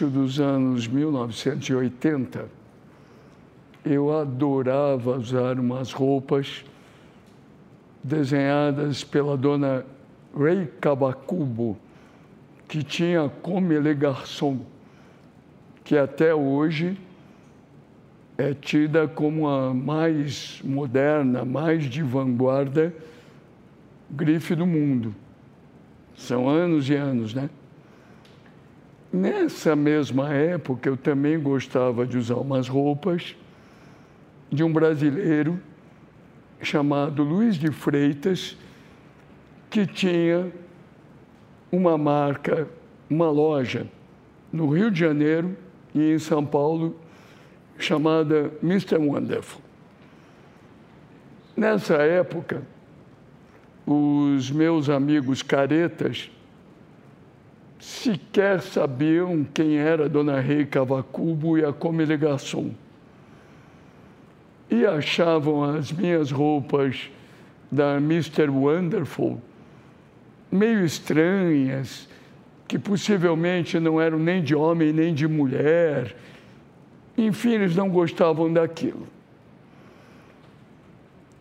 início dos anos 1980, eu adorava usar umas roupas desenhadas pela dona Ray Kabakubo, que tinha como ele garçom, que até hoje é tida como a mais moderna, mais de vanguarda grife do mundo. São anos e anos, né? Nessa mesma época, eu também gostava de usar umas roupas de um brasileiro chamado Luiz de Freitas, que tinha uma marca, uma loja no Rio de Janeiro e em São Paulo chamada Mr. Wonderful. Nessa época, os meus amigos caretas sequer sabiam quem era Dona Rei Cavacubo e a Come Garçom. E achavam as minhas roupas da Mr. Wonderful meio estranhas, que possivelmente não eram nem de homem nem de mulher. Enfim, eles não gostavam daquilo.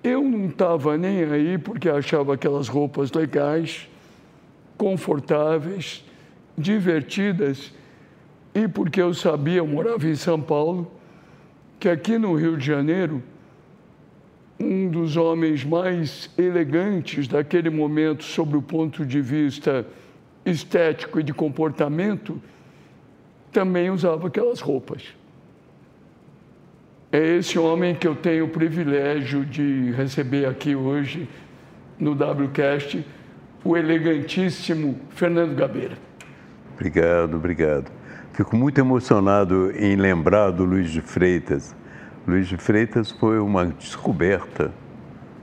Eu não estava nem aí porque achava aquelas roupas legais, confortáveis, divertidas e porque eu sabia, eu morava em São Paulo, que aqui no Rio de Janeiro, um dos homens mais elegantes daquele momento, sob o ponto de vista estético e de comportamento, também usava aquelas roupas. É esse homem que eu tenho o privilégio de receber aqui hoje no WCast, o elegantíssimo Fernando Gabeira. Obrigado, obrigado. Fico muito emocionado em lembrar do Luiz de Freitas. Luiz de Freitas foi uma descoberta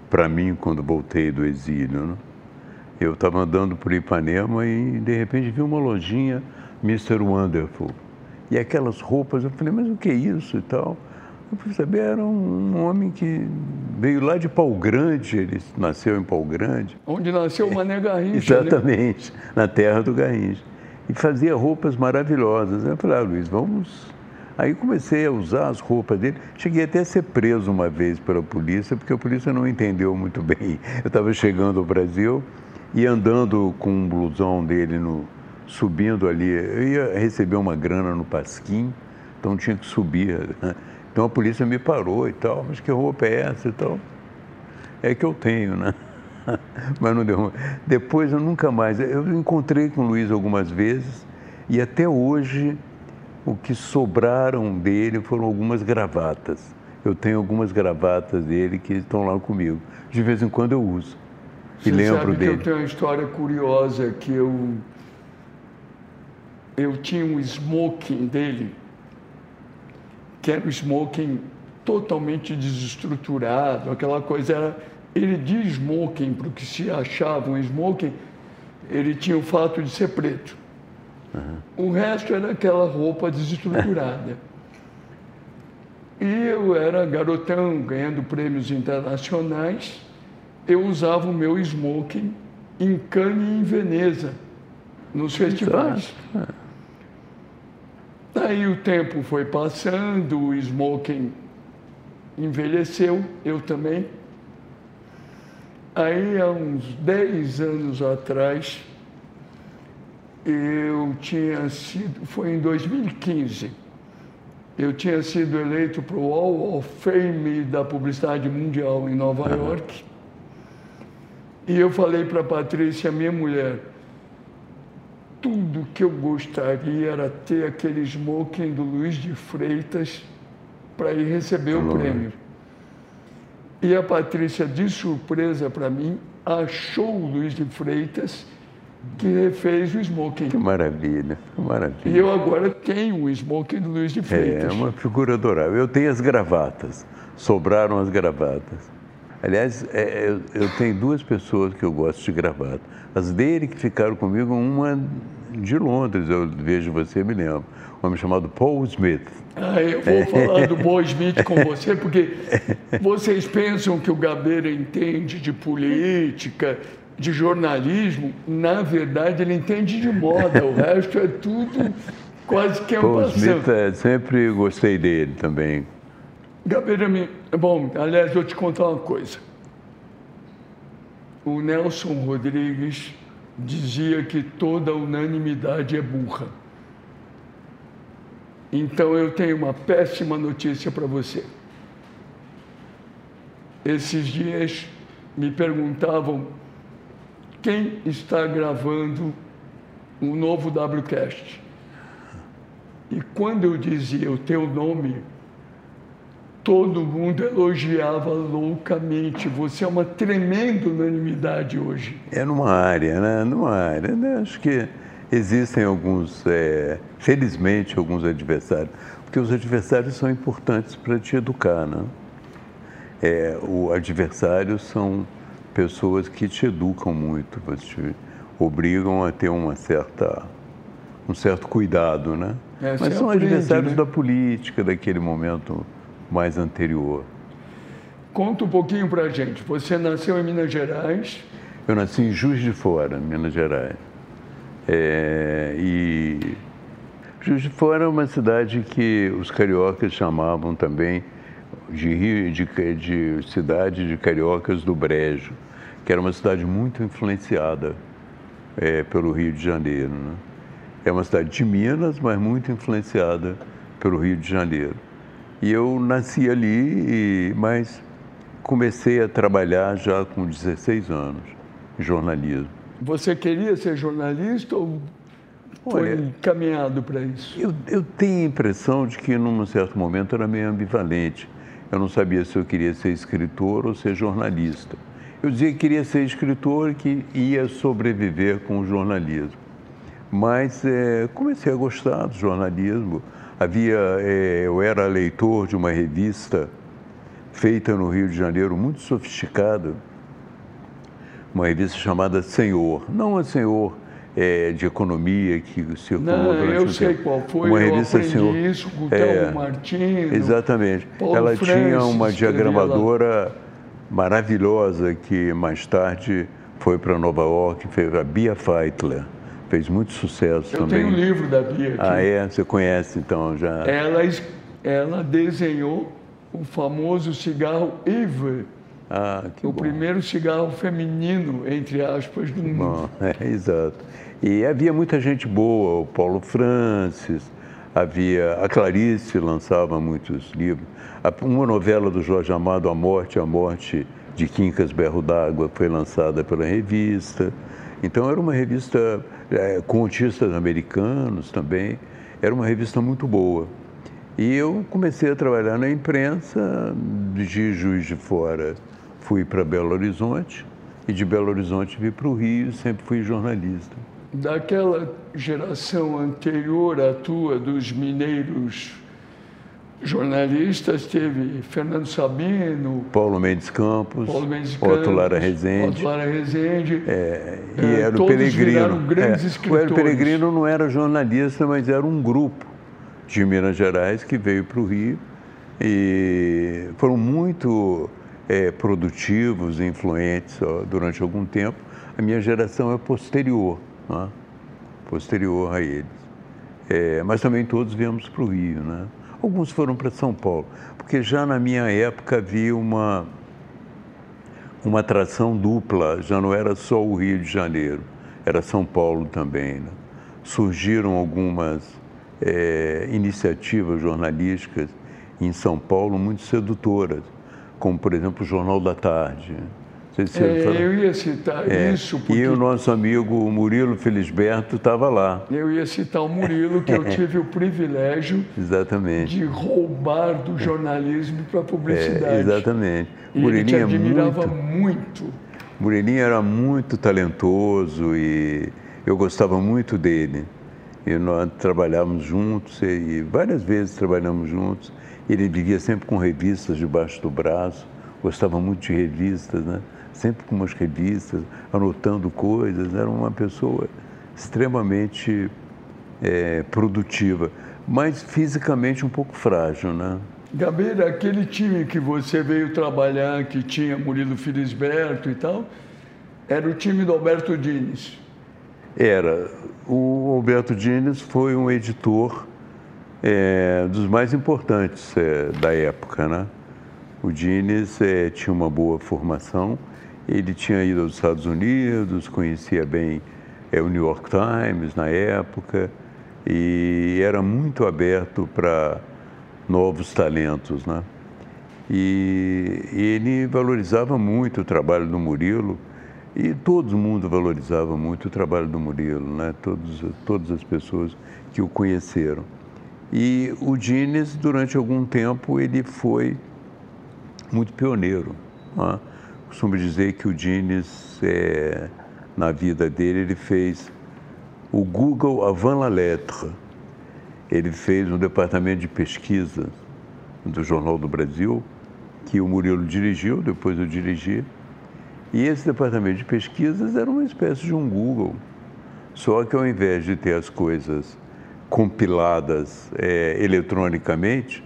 para mim quando voltei do exílio. Né? Eu estava andando por Ipanema e de repente vi uma lojinha Mr. Wonderful. E aquelas roupas, eu falei, mas o que é isso e tal? Eu fui saber, era um homem que veio lá de Pau Grande, ele nasceu em Pau Grande. Onde nasceu o Mané Garrincha. Né? Exatamente, né? na terra do Garrincha. E fazia roupas maravilhosas. Eu falei, ah, Luiz, vamos. Aí comecei a usar as roupas dele. Cheguei até a ser preso uma vez pela polícia, porque a polícia não entendeu muito bem. Eu estava chegando ao Brasil e andando com um blusão dele no, subindo ali. Eu ia receber uma grana no Pasquim, então tinha que subir. Né? Então a polícia me parou e tal, mas que roupa é essa e tal? É que eu tenho, né? mas não deu. Depois eu nunca mais. Eu encontrei com o Luiz algumas vezes e até hoje o que sobraram dele foram algumas gravatas. Eu tenho algumas gravatas dele que estão lá comigo. De vez em quando eu uso. Você e lembro sabe dele. Que eu tenho uma história curiosa que eu eu tinha um smoking dele que era o smoking totalmente desestruturado, aquela coisa era ele de smoking para o que se achava um smoking, ele tinha o fato de ser preto. Uhum. O resto era aquela roupa desestruturada. e eu era garotão, ganhando prêmios internacionais, eu usava o meu smoking em Cannes e em Veneza, nos festivais. Exato. Aí o tempo foi passando, o smoking envelheceu, eu também. Aí, há uns 10 anos atrás, eu tinha sido, foi em 2015, eu tinha sido eleito para o Hall of Fame da Publicidade Mundial em Nova York. E eu falei para a Patrícia, minha mulher, tudo que eu gostaria era ter aquele smoking do Luiz de Freitas para ir receber o prêmio. E a Patrícia, de surpresa para mim, achou o Luiz de Freitas que refez o smoking. Que maravilha, que maravilha. E eu agora tenho o smoking do Luiz de Freitas. É, uma figura adorável. Eu tenho as gravatas, sobraram as gravatas. Aliás, é, eu, eu, tenho duas pessoas que eu gosto de gravata. As dele que ficaram comigo, uma de Londres, eu vejo você, me lembro. Homem chamado Paul Smith. Ah, eu vou falar do Paul Smith com você, porque vocês pensam que o Gabeira entende de política, de jornalismo. Na verdade, ele entende de moda. O resto é tudo Quase que é um Paul Smith, é, sempre gostei dele também. Gabeira, bom, aliás, vou te contar uma coisa. O Nelson Rodrigues dizia que toda unanimidade é burra. Então eu tenho uma péssima notícia para você. Esses dias me perguntavam quem está gravando o um novo WCast. E quando eu dizia o teu nome, todo mundo elogiava loucamente. Você é uma tremenda unanimidade hoje. É numa área, né? Numa área. Né? Acho que existem alguns, é, felizmente, alguns adversários, porque os adversários são importantes para te educar, né? É, o adversário são pessoas que te educam muito, te obrigam a ter uma certa, um certo cuidado, né? É, Mas são aprende, adversários né? da política, daquele momento mais anterior. Conta um pouquinho para a gente. Você nasceu em Minas Gerais? Eu nasci em Juiz de Fora, Minas Gerais. É, e Juiz de Fora é uma cidade que os cariocas chamavam também de, Rio, de, de cidade de cariocas do Brejo, que era uma cidade muito influenciada é, pelo Rio de Janeiro. Né? É uma cidade de Minas, mas muito influenciada pelo Rio de Janeiro. E eu nasci ali, e, mas comecei a trabalhar já com 16 anos, jornalismo. Você queria ser jornalista ou foi Olha, encaminhado para isso? Eu, eu tenho a impressão de que, num certo momento, era meio ambivalente. Eu não sabia se eu queria ser escritor ou ser jornalista. Eu dizia que queria ser escritor que ia sobreviver com o jornalismo. Mas é, comecei a gostar do jornalismo. Havia, é, eu era leitor de uma revista feita no Rio de Janeiro, muito sofisticada, uma revista chamada Senhor. Não a Senhor é, de economia que circulou Não, durante eu sei tempo. qual foi, uma revista eu Senhor. isso com o é, Martins. Exatamente. Paulo Ela Francis, tinha uma diagramadora maravilhosa que mais tarde foi para Nova York, fez a Bia Feitler. Fez muito sucesso eu também. Eu tenho um livro da Bia aqui. Ah, é? Você conhece então já? Ela, ela desenhou o famoso cigarro Eve. Ah, o bom. primeiro cigarro feminino, entre aspas, do mundo. Bom, é, exato. E havia muita gente boa, o Paulo Francis, havia a Clarice lançava muitos livros. Uma novela do Jorge Amado, A Morte, A Morte de Quincas Berro d'Água, foi lançada pela revista. Então era uma revista é, com artistas americanos também. Era uma revista muito boa. E eu comecei a trabalhar na imprensa, de Juiz de Fora fui para Belo Horizonte e de Belo Horizonte vim para o Rio, sempre fui jornalista. Daquela geração anterior à tua, dos mineiros jornalistas, teve Fernando Sabino, Paulo Mendes Campos, Paulo Mendes Campos Otto Lara Rezende. Otto Lara Rezende. É, e é, era o Peregrino. Grandes é, escritores. O Peregrino não era jornalista, mas era um grupo de Minas Gerais que veio para o Rio e foram muito é, produtivos influentes ó, durante algum tempo. A minha geração é posterior, né? posterior a eles. É, mas também todos viemos para o Rio. Né? Alguns foram para São Paulo, porque já na minha época havia uma, uma atração dupla, já não era só o Rio de Janeiro, era São Paulo também. Né? Surgiram algumas é, iniciativas jornalísticas em São Paulo muito sedutoras como por exemplo o Jornal da Tarde. Se é, eu ia citar é, isso. Porque... E o nosso amigo Murilo Felisberto estava lá. Eu ia citar o Murilo, que eu tive o privilégio exatamente. de roubar do jornalismo para a publicidade. É, exatamente. E Murilinho ele te admirava muito. muito. Murilinho era muito talentoso e eu gostava muito dele. E nós trabalhávamos juntos e várias vezes trabalhamos juntos. Ele vivia sempre com revistas debaixo do braço, gostava muito de revistas, né? sempre com umas revistas, anotando coisas. Era uma pessoa extremamente é, produtiva, mas fisicamente um pouco frágil. Né? Gabeira, aquele time que você veio trabalhar, que tinha Murilo Filisberto e tal, era o time do Alberto Diniz. Era. O Alberto Dines foi um editor é, dos mais importantes é, da época, né? O Dines é, tinha uma boa formação, ele tinha ido aos Estados Unidos, conhecia bem é, o New York Times na época e era muito aberto para novos talentos, né? E, e ele valorizava muito o trabalho do Murilo e todo mundo valorizava muito o trabalho do Murilo, né? Todos, todas as pessoas que o conheceram. E o Dines, durante algum tempo, ele foi muito pioneiro. Né? Costumo dizer que o Dines, é, na vida dele, ele fez o Google avant la lettre. Ele fez um departamento de pesquisa do Jornal do Brasil, que o Murilo dirigiu, depois eu dirigi. E esse departamento de pesquisas era uma espécie de um Google. Só que ao invés de ter as coisas compiladas é, eletronicamente,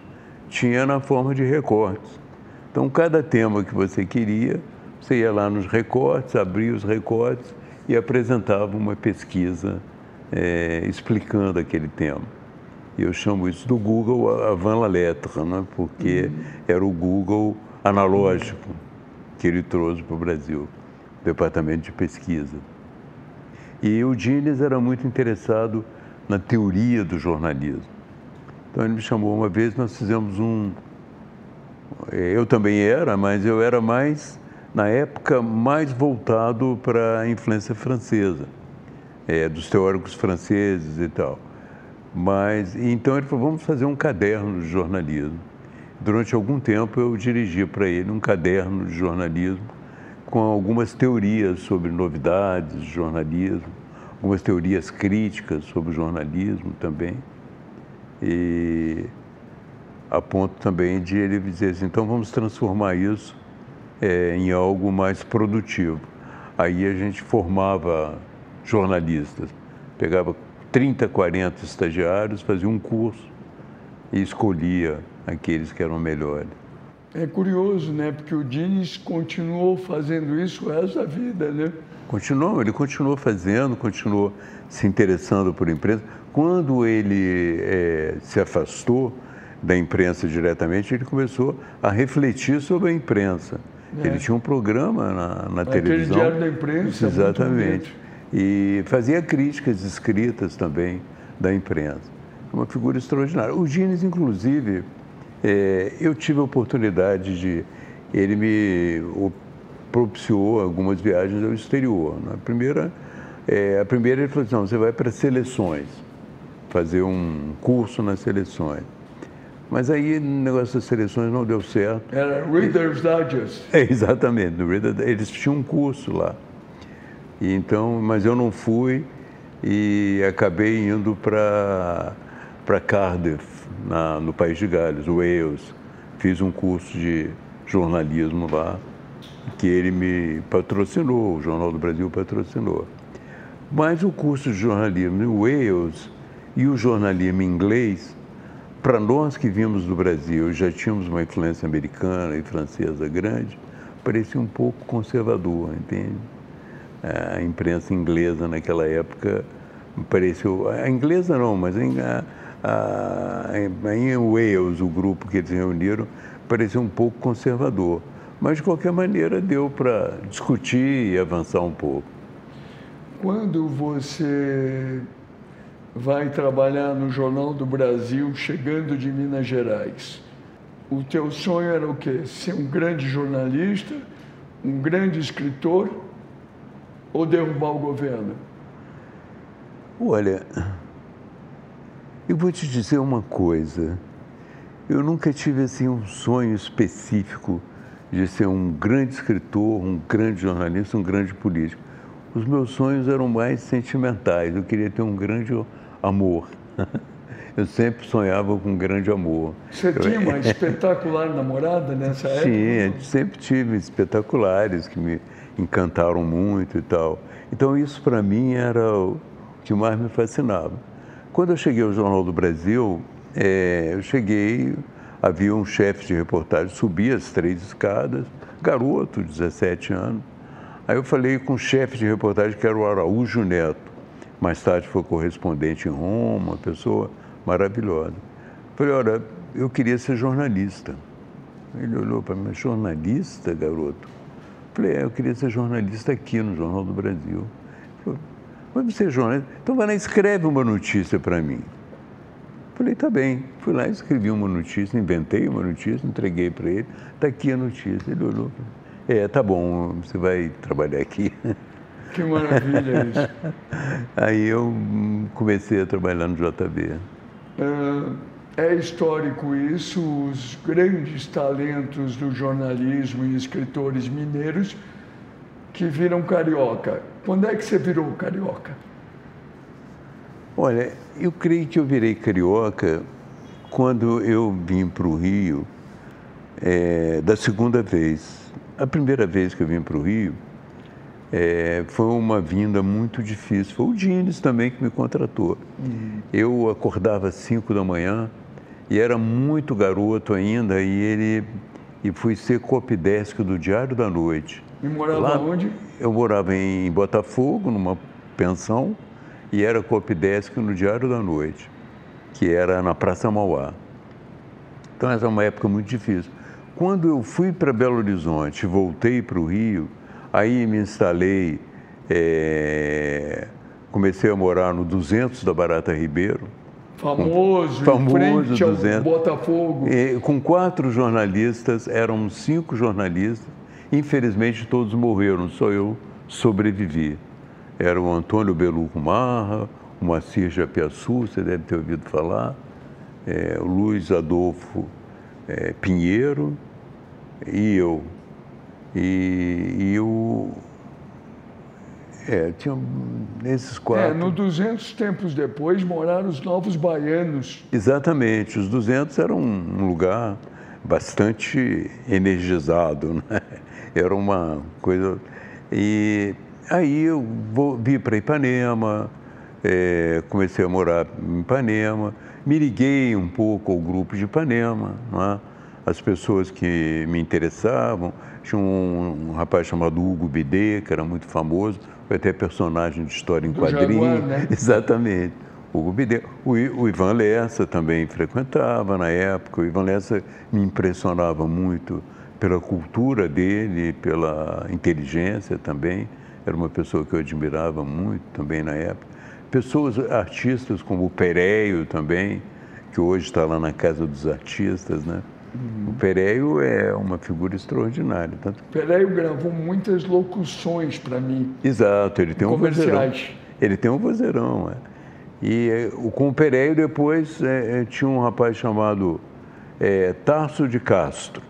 tinha na forma de recortes. Então, cada tema que você queria, você ia lá nos recortes, abria os recortes e apresentava uma pesquisa é, explicando aquele tema. Eu chamo isso do Google avant la lettre, né? porque uhum. era o Google analógico que ele trouxe para o Brasil, o departamento de pesquisa. E o Dines era muito interessado na teoria do jornalismo. Então ele me chamou uma vez, nós fizemos um. Eh, eu também era, mas eu era mais, na época, mais voltado para a influência francesa, é, dos teóricos franceses e tal. Mas, então ele falou, vamos fazer um caderno de jornalismo. Durante algum tempo eu dirigi para ele um caderno de jornalismo com algumas teorias sobre novidades de jornalismo, algumas teorias críticas sobre jornalismo também. E a ponto também de ele dizer assim, então vamos transformar isso é, em algo mais produtivo. Aí a gente formava jornalistas, pegava 30, 40 estagiários, fazia um curso e escolhia aqueles que eram melhores. É curioso, né? Porque o Diniz continuou fazendo isso o resto da vida, né? Continuou, ele continuou fazendo, continuou se interessando por imprensa. Quando ele é, se afastou da imprensa diretamente, ele começou a refletir sobre a imprensa. É. Ele tinha um programa na, na Aquele televisão. diário da imprensa. Exatamente. E fazia críticas escritas também da imprensa. Uma figura extraordinária. O Gines, inclusive, é, eu tive a oportunidade de. Ele me propiciou algumas viagens ao exterior. Na né? primeira, é, a primeira ele falou assim, não, você vai para seleções, fazer um curso nas seleções. Mas aí o negócio das seleções não deu certo. Era Reader's Digest. É, exatamente, eles tinham um curso lá. E então, mas eu não fui e acabei indo para Cardiff, na, no País de Gales, Wales. Fiz um curso de jornalismo lá que ele me patrocinou, o Jornal do Brasil patrocinou. Mas o curso de jornalismo em Wales e o jornalismo inglês, para nós que vimos do Brasil, já tínhamos uma influência americana e francesa grande, parecia um pouco conservador, entende? A imprensa inglesa naquela época pareceu. A inglesa não, mas a, a, em Wales, o grupo que eles reuniram, parecia um pouco conservador. Mas, de qualquer maneira, deu para discutir e avançar um pouco. Quando você vai trabalhar no Jornal do Brasil, chegando de Minas Gerais, o teu sonho era o quê? Ser um grande jornalista, um grande escritor ou derrubar o governo? Olha, eu vou te dizer uma coisa. Eu nunca tive assim um sonho específico de ser um grande escritor, um grande jornalista, um grande político. Os meus sonhos eram mais sentimentais. Eu queria ter um grande amor. Eu sempre sonhava com um grande amor. Você tinha uma espetacular namorada nessa época? Sim, sempre tive espetaculares que me encantaram muito e tal. Então isso para mim era o que mais me fascinava. Quando eu cheguei ao Jornal do Brasil, é, eu cheguei havia um chefe de reportagem, subia as três escadas, garoto, 17 anos. Aí eu falei com o chefe de reportagem, que era o Araújo Neto. mais tarde foi correspondente em Roma, uma pessoa maravilhosa. Falei, olha, eu queria ser jornalista. Ele olhou para mim, jornalista, garoto? Falei, é, eu queria ser jornalista aqui no Jornal do Brasil. Falei, mas você é jornalista? Então vai lá e escreve uma notícia para mim. Falei, tá bem. Fui lá, escrevi uma notícia, inventei uma notícia, entreguei para ele. Está aqui a notícia. Ele olhou. É, tá bom, você vai trabalhar aqui. Que maravilha isso. Aí eu comecei a trabalhar no JB. É, é histórico isso, os grandes talentos do jornalismo e escritores mineiros que viram carioca. Quando é que você virou carioca? Olha, eu creio que eu virei carioca quando eu vim para o Rio é, da segunda vez. A primeira vez que eu vim para o Rio é, foi uma vinda muito difícil. Foi o Dines também que me contratou. Uhum. Eu acordava às 5 da manhã e era muito garoto ainda e ele e fui ser copidésico do Diário da Noite. E morava Lá, onde? Eu morava em Botafogo, numa pensão, e era copidésico no Diário da Noite, que era na Praça Mauá. Então, essa é uma época muito difícil. Quando eu fui para Belo Horizonte voltei para o Rio, aí me instalei, é, comecei a morar no 200 da Barata Ribeiro, Famoso, famoso em frente ao 200. Botafogo. E, com quatro jornalistas, eram cinco jornalistas. Infelizmente, todos morreram, só eu sobrevivi. Era o Antônio Beluco Marra, o Macir Japiaçu, você deve ter ouvido falar, é, o Luiz Adolfo é, Pinheiro e eu. E, e o, é, tinha esses quatro. É, no 200 tempos depois moraram os novos baianos. Exatamente, os 200 eram um lugar bastante energizado, né? Era uma coisa. E aí eu vou, vi para Ipanema, é, comecei a morar em Ipanema, me liguei um pouco ao grupo de Ipanema, é? as pessoas que me interessavam. Tinha um, um rapaz chamado Hugo Bidê, que era muito famoso, foi até personagem de história em quadrinho. Jaguar, né? Exatamente. Hugo Bidê. O, o Ivan Lessa também frequentava na época. O Ivan Lessa me impressionava muito pela cultura dele, pela inteligência também. Era uma pessoa que eu admirava muito também na época. Pessoas, artistas como o Pereio também, que hoje está lá na Casa dos Artistas, né? Uhum. O Pereio é uma figura extraordinária. Tanto... O Pereio gravou muitas locuções para mim. Exato, ele tem um vozeirão. Ele tem um vozeirão, é. E é, com o Pereio depois é, é, tinha um rapaz chamado é, Tarso de Castro.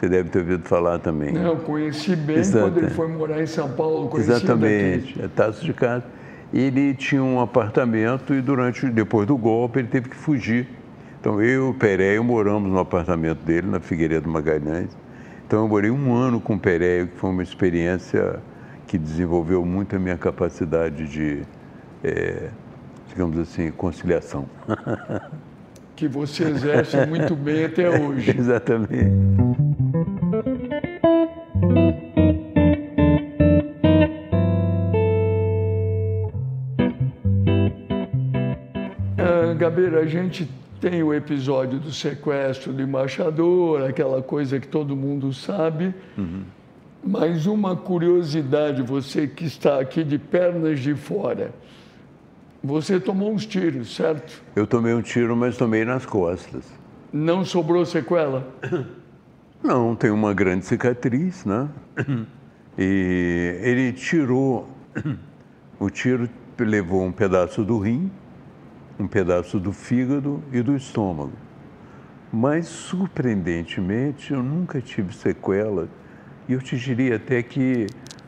Você deve ter ouvido falar também. Não, conheci bem Exato. quando ele foi morar em São Paulo. Exatamente, é Tarso de Castro. Ele tinha um apartamento e durante depois do golpe ele teve que fugir então eu e o Pereio moramos no apartamento dele, na Figueiredo Magalhães. Então eu morei um ano com o Pereio, que foi uma experiência que desenvolveu muito a minha capacidade de, é, digamos assim, conciliação. Que você exerce muito bem até hoje. Exatamente. A gente tem o episódio do sequestro do embaixador, aquela coisa que todo mundo sabe. Uhum. Mas uma curiosidade, você que está aqui de pernas de fora, você tomou uns tiros, certo? Eu tomei um tiro, mas tomei nas costas. Não sobrou sequela? Não, tem uma grande cicatriz, né? E ele tirou, o tiro levou um pedaço do rim, um pedaço do fígado e do estômago. Mas, surpreendentemente, eu nunca tive sequela. E eu te diria até que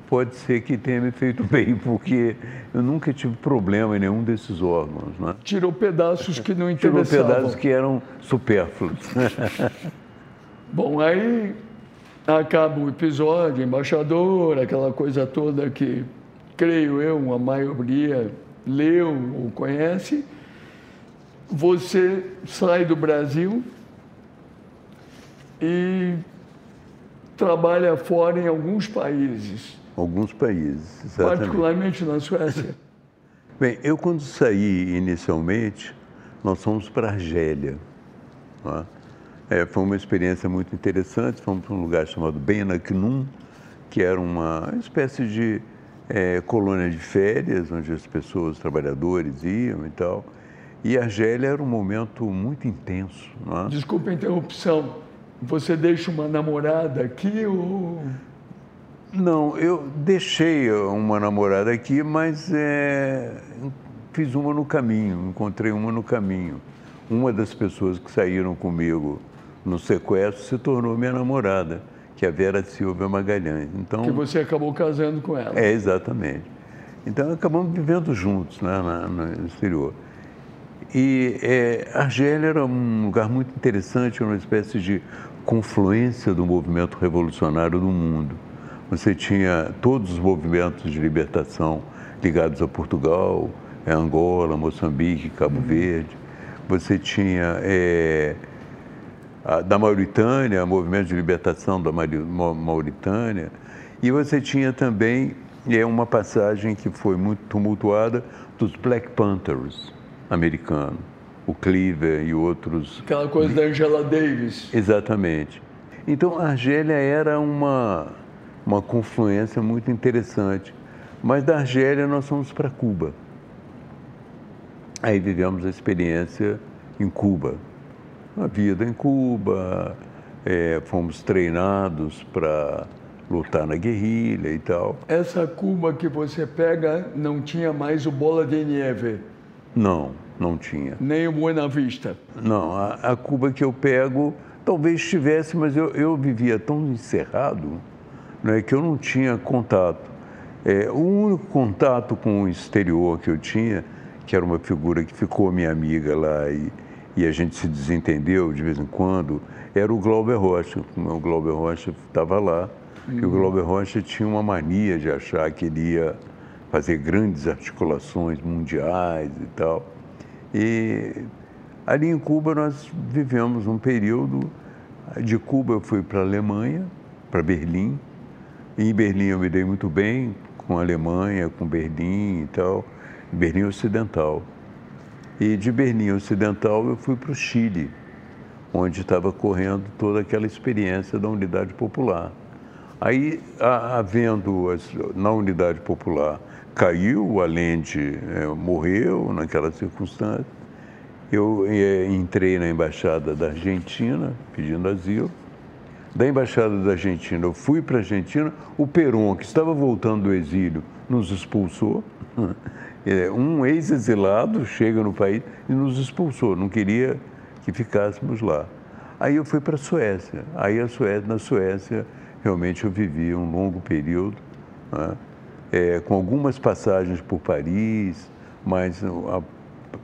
pode ser que tenha me feito bem, porque eu nunca tive problema em nenhum desses órgãos. Né? Tirou pedaços que não interessavam. Tirou pedaços que eram supérfluos. Bom, aí acaba o episódio, embaixador, aquela coisa toda que, creio eu, a maioria leu ou conhece você sai do Brasil e trabalha fora em alguns países. Alguns países, exatamente. Particularmente na Suécia. Bem, eu quando saí inicialmente, nós fomos para Argélia. Tá? É, foi uma experiência muito interessante. Fomos para um lugar chamado Benaknum, que era uma espécie de é, colônia de férias, onde as pessoas, os trabalhadores iam e tal. E Argélia era um momento muito intenso. Não é? Desculpa a interrupção. Você deixa uma namorada aqui ou. Não, eu deixei uma namorada aqui, mas é, fiz uma no caminho, encontrei uma no caminho. Uma das pessoas que saíram comigo no sequestro se tornou minha namorada, que é a Vera Silva Magalhães. Então, que você acabou casando com ela. É, exatamente. Então acabamos vivendo juntos né, no exterior. E é, Argélia era um lugar muito interessante, uma espécie de confluência do movimento revolucionário do mundo. Você tinha todos os movimentos de libertação ligados a Portugal, Angola, Moçambique, Cabo uhum. Verde. Você tinha é, a, da Mauritânia, o movimento de libertação da Mauritânia. E você tinha também é, uma passagem que foi muito tumultuada dos Black Panthers americanos, o Cleaver e outros. Aquela coisa da Angela Davis. Exatamente. Então a Argélia era uma uma confluência muito interessante. Mas da Argélia nós fomos para Cuba. Aí vivemos a experiência em Cuba. A vida em Cuba, é, fomos treinados para lutar na guerrilha e tal. Essa Cuba que você pega não tinha mais o Bola de Neve? Não, não tinha. Nem o Buena Vista? Não, a, a Cuba que eu pego talvez tivesse, mas eu, eu vivia tão encerrado né, que eu não tinha contato. É, o único contato com o exterior que eu tinha, que era uma figura que ficou minha amiga lá e, e a gente se desentendeu de vez em quando, era o Glauber Rocha. O Glauber Rocha estava lá uhum. e o uhum. Glauber Rocha tinha uma mania de achar que ele ia fazer grandes articulações mundiais e tal. E ali em Cuba nós vivemos um período. De Cuba eu fui para a Alemanha, para Berlim, em Berlim eu me dei muito bem com a Alemanha, com Berlim e tal, Berlim Ocidental. E de Berlim Ocidental eu fui para o Chile, onde estava correndo toda aquela experiência da unidade popular. Aí, havendo na unidade popular, caiu, o Allende é, morreu naquela circunstância. Eu é, entrei na embaixada da Argentina pedindo asilo da Embaixada da Argentina, eu fui para a Argentina, o Peron, que estava voltando do exílio, nos expulsou. É, um ex-exilado chega no país e nos expulsou, não queria que ficássemos lá. Aí eu fui para a Suécia. Aí a Suécia, na Suécia, realmente eu vivi um longo período, né? É, com algumas passagens por Paris, mas a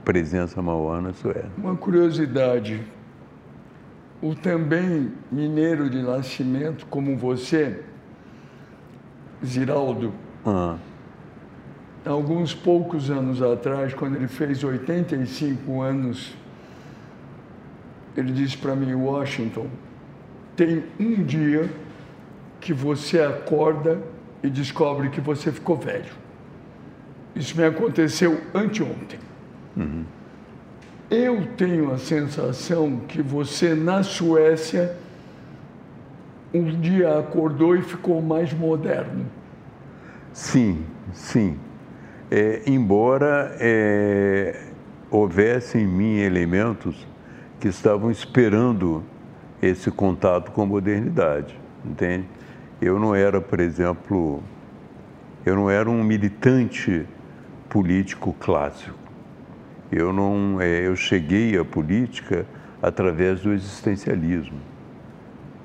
presença maior na Suécia. Uma curiosidade, o também mineiro de nascimento como você, Ziraldo, ah. alguns poucos anos atrás, quando ele fez 85 anos, ele disse para mim, Washington, tem um dia que você acorda e descobre que você ficou velho. Isso me aconteceu anteontem. Uhum. Eu tenho a sensação que você na Suécia um dia acordou e ficou mais moderno. Sim, sim. É, embora é, houvesse em mim elementos que estavam esperando esse contato com a modernidade, entende? Eu não era, por exemplo, eu não era um militante político clássico. Eu não, é, eu cheguei à política através do existencialismo,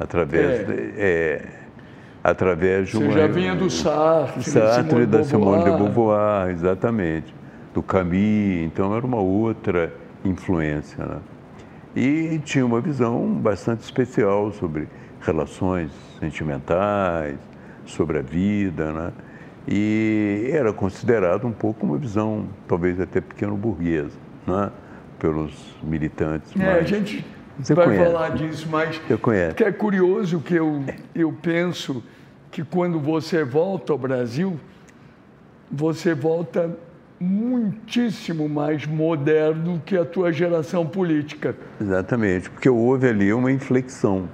através, é. De, é, através de uma. Você já vinha do Sartre, Sartre da Simone de Beauvoir, exatamente, do Camus. Então era uma outra influência, né? E tinha uma visão bastante especial sobre relações sentimentais, sobre a vida, né? e era considerado um pouco uma visão, talvez até pequeno burguesa, né? pelos militantes. É, a gente Você vai conhece. falar disso, mas eu conheço. que é curioso que eu, eu penso que quando você volta ao Brasil, você volta muitíssimo mais moderno que a tua geração política. Exatamente, porque houve ali uma inflexão.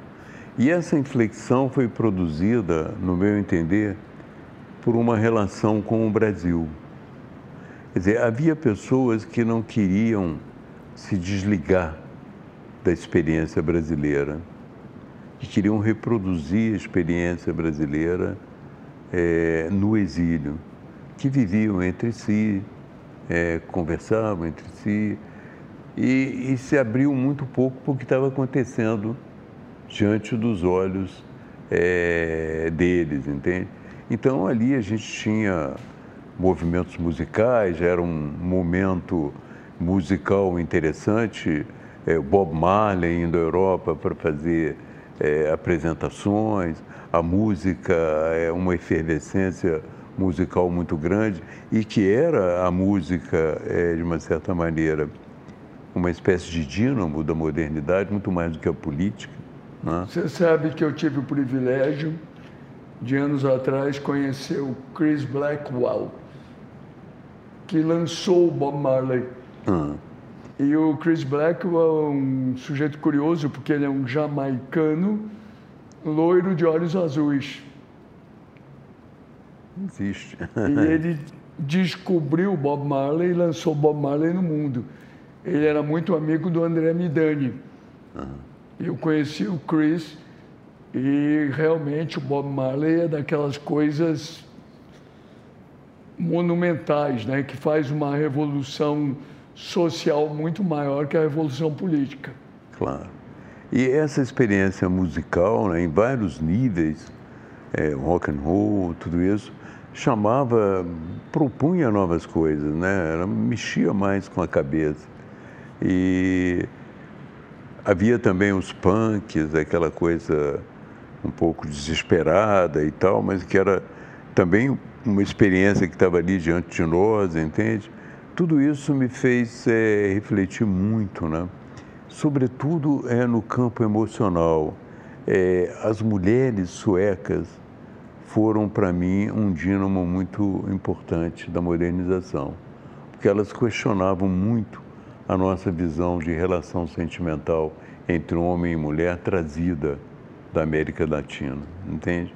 E essa inflexão foi produzida, no meu entender, por uma relação com o Brasil. Quer dizer, havia pessoas que não queriam se desligar da experiência brasileira, que queriam reproduzir a experiência brasileira é, no exílio, que viviam entre si, é, conversavam entre si e, e se abriu muito pouco para o que estava acontecendo diante dos olhos é, deles, entende? Então ali a gente tinha movimentos musicais, era um momento musical interessante, é, Bob Marley indo à Europa para fazer é, apresentações, a música é uma efervescência musical muito grande e que era a música, é, de uma certa maneira, uma espécie de dínamo da modernidade, muito mais do que a política. Né? Você sabe que eu tive o privilégio de anos atrás conhecer o Chris Blackwell, que lançou o Bob Marley. Uhum. E o Chris Blackwell é um sujeito curioso, porque ele é um jamaicano loiro de olhos azuis. Existe. e ele descobriu Bob Marley e lançou Bob Marley no mundo. Ele era muito amigo do André Midani. Uhum. Eu conheci o Chris e realmente o Bob Marley é daquelas coisas monumentais, né, que faz uma revolução social muito maior que a revolução política. Claro. E essa experiência musical, né, em vários níveis, é, rock and roll, tudo isso, chamava, propunha novas coisas, né? Ela mexia mais com a cabeça. E havia também os punks, aquela coisa um pouco desesperada e tal, mas que era também uma experiência que estava ali diante de nós, entende? Tudo isso me fez é, refletir muito, né? Sobretudo é no campo emocional. É, as mulheres suecas foram para mim um dínamo muito importante da modernização, porque elas questionavam muito a nossa visão de relação sentimental entre homem e mulher trazida da América Latina, entende?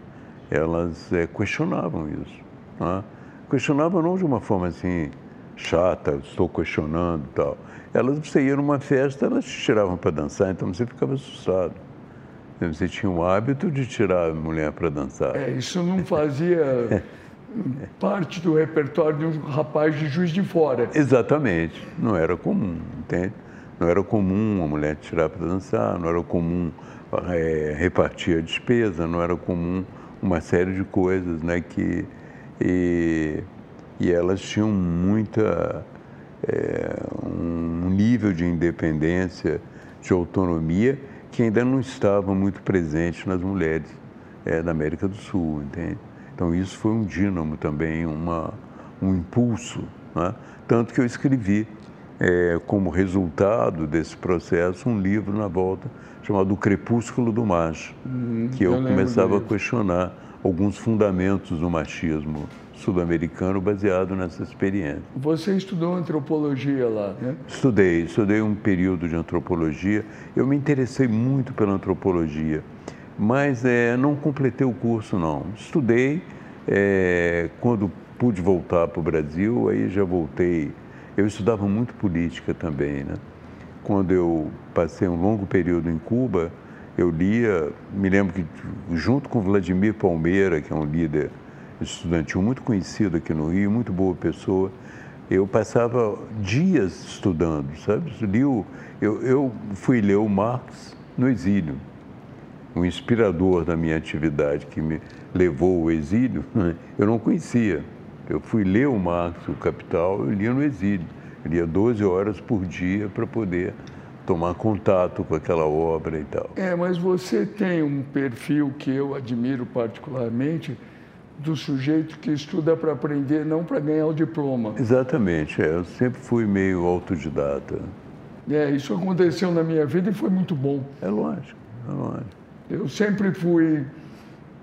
Elas é, questionavam isso. Né? Questionavam não de uma forma assim chata, estou questionando e tal. Elas, você ia numa festa, elas te tiravam para dançar, então você ficava assustado. Você tinha o hábito de tirar a mulher para dançar. É, isso não fazia parte do repertório de um rapaz de Juiz de Fora. Exatamente. Não era comum, entende? Não era comum a mulher tirar para dançar, não era comum é, repartir a despesa, não era comum uma série de coisas, né? Que, e, e elas tinham muita é, um nível de independência, de autonomia que ainda não estava muito presente nas mulheres é, da América do Sul, entende? Então isso foi um dínamo também, uma, um impulso, né? tanto que eu escrevi é, como resultado desse processo um livro na volta chamado O Crepúsculo do Macho, hum, que eu, eu começava a questionar alguns fundamentos do machismo sul-americano baseado nessa experiência. Você estudou antropologia lá, né? Estudei, estudei um período de antropologia. Eu me interessei muito pela antropologia, mas é, não completei o curso não. Estudei é, quando pude voltar para o Brasil, aí já voltei. Eu estudava muito política também, né? Quando eu passei um longo período em Cuba, eu lia, me lembro que junto com Vladimir Palmeira, que é um líder estudantil muito conhecido aqui no Rio, muito boa pessoa, eu passava dias estudando, sabe? Eu, eu fui ler o Marx no exílio, um inspirador da minha atividade que me levou ao exílio, eu não conhecia. Eu fui ler o Marx, o Capital, eu lia no exílio. Eu lia 12 horas por dia para poder tomar contato com aquela obra e tal. É, mas você tem um perfil que eu admiro particularmente, do sujeito que estuda para aprender, não para ganhar o diploma. Exatamente, é, eu sempre fui meio autodidata. É, isso aconteceu na minha vida e foi muito bom. É lógico, é lógico. Eu sempre fui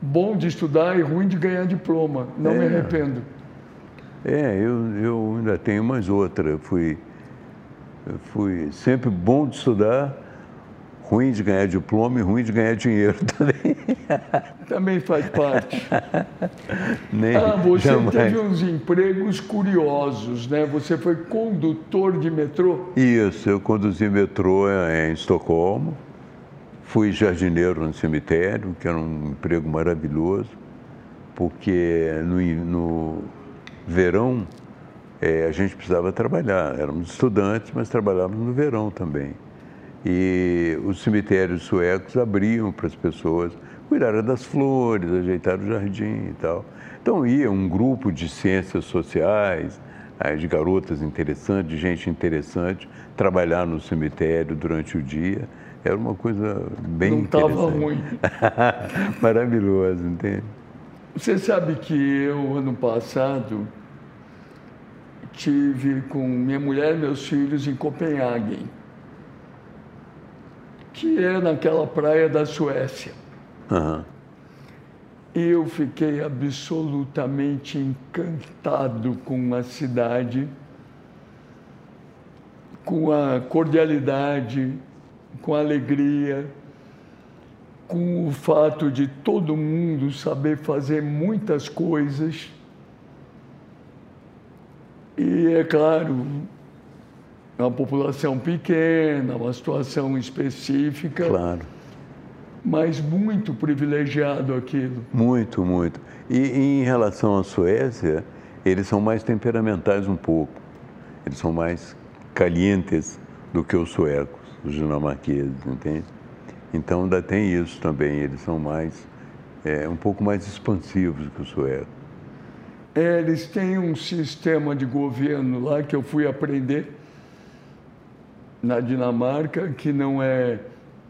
bom de estudar e ruim de ganhar diploma, não é. me arrependo. É, eu, eu ainda tenho mais outra. Eu fui, fui sempre bom de estudar, ruim de ganhar diploma e ruim de ganhar dinheiro também. Também faz parte. Nem, Ah, você jamais. teve uns empregos curiosos, né? Você foi condutor de metrô. Isso, eu conduzi metrô em Estocolmo, fui jardineiro no cemitério, que era um emprego maravilhoso, porque no, no verão eh, a gente precisava trabalhar. Éramos estudantes, mas trabalhávamos no verão também. E os cemitérios suecos abriam para as pessoas cuidarem das flores, ajeitar o jardim e tal. Então ia um grupo de ciências sociais, eh, de garotas interessantes, de gente interessante, trabalhar no cemitério durante o dia. Era uma coisa bem Não estava ruim. Maravilhoso, entende? Você sabe que eu, ano passado, tive com minha mulher e meus filhos em Copenhague, que é naquela praia da Suécia. E eu fiquei absolutamente encantado com a cidade, com a cordialidade, com alegria, com o fato de todo mundo saber fazer muitas coisas. E é claro, é uma população pequena, uma situação específica, Claro. mas muito privilegiado aquilo. Muito, muito. E, e em relação à Suécia, eles são mais temperamentais um pouco. Eles são mais calientes do que os suecos, os dinamarqueses, entende? Então ainda tem isso também. Eles são mais, é, um pouco mais expansivos que os suecos. É, eles têm um sistema de governo lá que eu fui aprender na Dinamarca, que não é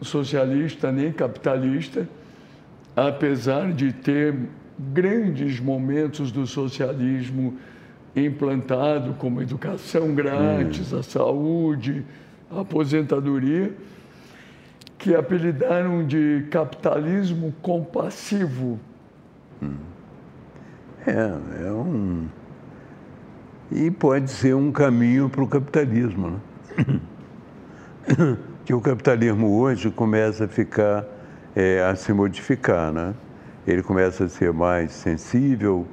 socialista nem capitalista, apesar de ter grandes momentos do socialismo implantado, como educação grátis, a saúde, aposentadoria, que apelidaram de capitalismo compassivo. É, é um. E pode ser um caminho para o capitalismo, né? Que o capitalismo hoje começa a ficar, é, a se modificar, né? Ele começa a ser mais sensível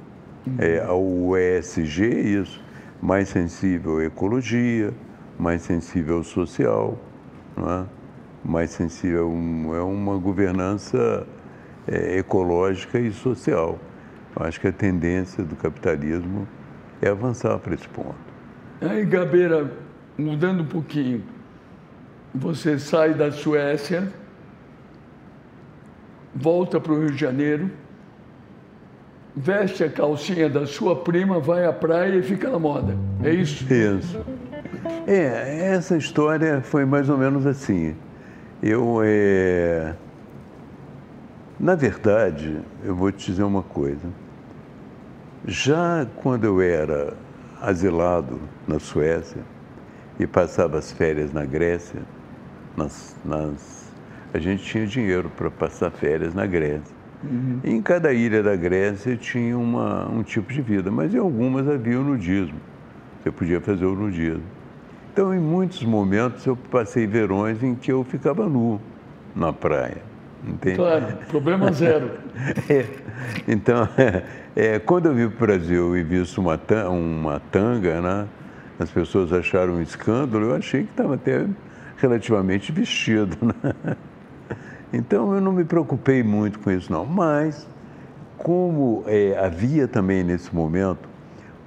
é, ao ESG, isso, mais sensível à ecologia, mais sensível ao social, não é? mais sensível, a um- é uma governança é, ecológica e social. Eu acho que a tendência do capitalismo é avançar para esse ponto. Aí, Gabeira, mudando um pouquinho, você sai da Suécia, volta para o Rio de Janeiro, veste a calcinha da sua prima, vai à praia e fica na moda. É isso? Isso. É, essa história foi mais ou menos assim. Eu, é... na verdade, eu vou te dizer uma coisa. Já quando eu era asilado na Suécia e passava as férias na Grécia, nas, nas- a gente tinha dinheiro para passar férias na Grécia. E em cada ilha da Grécia tinha uma, um tipo de vida, mas em algumas havia o nudismo. Você podia fazer o nudismo. Então, em muitos momentos, eu passei verões em que eu ficava nu na praia. Entende? Claro, problema zero. É. Então, é, quando eu vim para o Brasil e visto uma, uma tanga, né, as pessoas acharam um escândalo, eu achei que estava até relativamente vestido. Né? Então, eu não me preocupei muito com isso, não. Mas, como é, havia também nesse momento,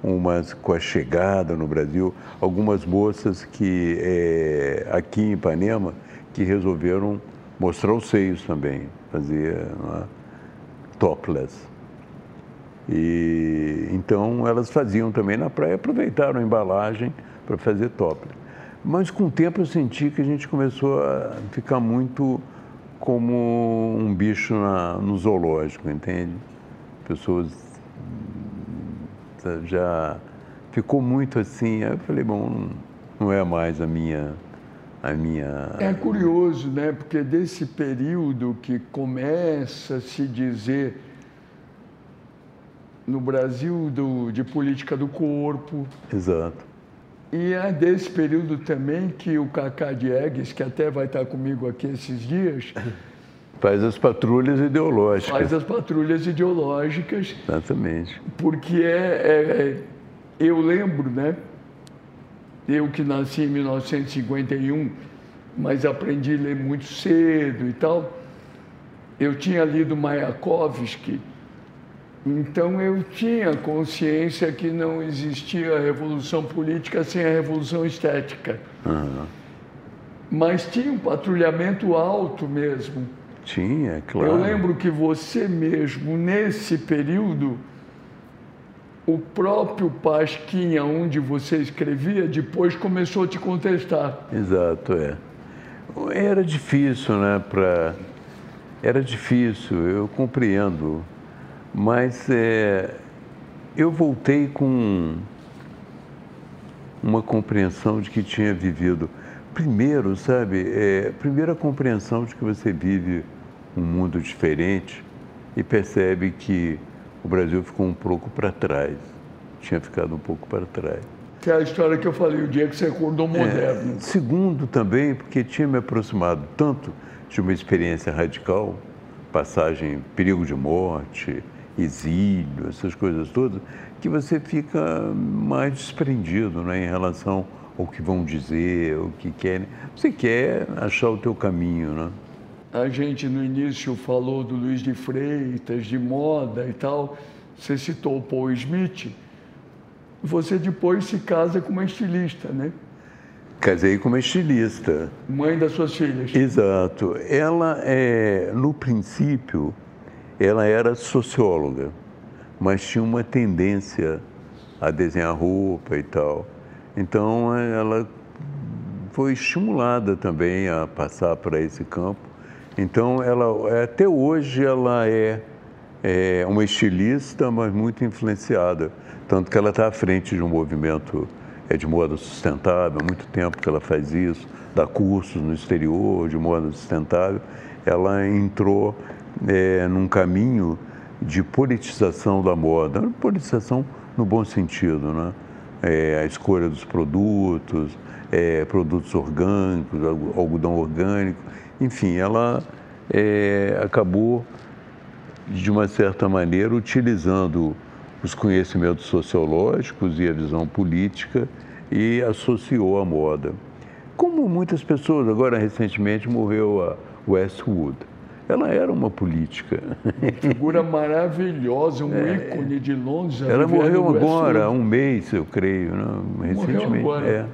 umas, com a chegada no Brasil, algumas moças que, é, aqui em Ipanema, que resolveram mostrar os seios também, fazer é, topless. E então elas faziam também na praia, aproveitaram a embalagem para fazer topless. Mas com o tempo eu senti que a gente começou a ficar muito como um bicho na- no zoológico, entende? Pessoas já ficou muito assim. Aí eu falei, bom, não, não é mais a minha a minha É curioso, né? Porque desse período que começa a se dizer no Brasil do, de política do corpo. Exato. E é desse período também que o Cacá Diegues, que até vai estar comigo aqui esses dias, Faz as patrulhas ideológicas. faz as patrulhas ideológicas, Exatamente. porque é, é- é- eu lembro, né? Eu que nasci em 1951, mas aprendi a ler muito cedo e tal. Eu tinha lido Mayakovsky, então eu tinha consciência que não existia revolução política sem a revolução estética. Aham. Mas tinha um patrulhamento alto mesmo. Tinha, claro. Eu lembro que você mesmo, nesse período, o próprio Pasquinha, onde você escrevia, depois começou a te contestar. Exato, é. Era difícil, né? Pra... Era difícil, eu compreendo. Mas é, eu voltei com uma compreensão de que tinha vivido. Primeiro, sabe, é, primeiro a compreensão de que você vive um mundo diferente e percebe que o Brasil ficou um pouco para trás. Tinha ficado um pouco para trás. Que é a história que eu falei, o dia que você acordou moderno. É, segundo, também, porque tinha me aproximado tanto de uma experiência radical, passagem, perigo de morte, exílio, essas coisas todas, que você fica mais desprendido né, em relação ao que vão dizer, o que querem. Você quer achar o teu caminho, né? A gente no início falou do Luiz de Freitas, de moda e tal. Você citou o Paul Smith. Você depois se casa com uma estilista, né? Casei com uma estilista. Mãe das suas filhas. Exato. Ela, é, no princípio, ela era socióloga, mas tinha uma tendência a desenhar roupa e tal. Então, ela foi estimulada também a passar para esse campo. Então, ela, até hoje, ela é, é uma estilista, mas muito influenciada. Tanto que ela está à frente de um movimento é, de moda sustentável, há muito tempo que ela faz isso, dá cursos no exterior de moda sustentável. Ela entrou é, num caminho de politização da moda, politização no bom sentido, né? É, a escolha dos produtos, é, produtos orgânicos, algodão orgânico, enfim, ela é, acabou, de uma certa maneira, utilizando os conhecimentos sociológicos e a visão política e associou à moda. Como muitas pessoas, agora recentemente morreu a Westwood. Ela era uma política. Figura maravilhosa, um é, ícone de Londres. Ela morreu agora, há um mês, eu creio, né? recentemente. Morreu agora. É.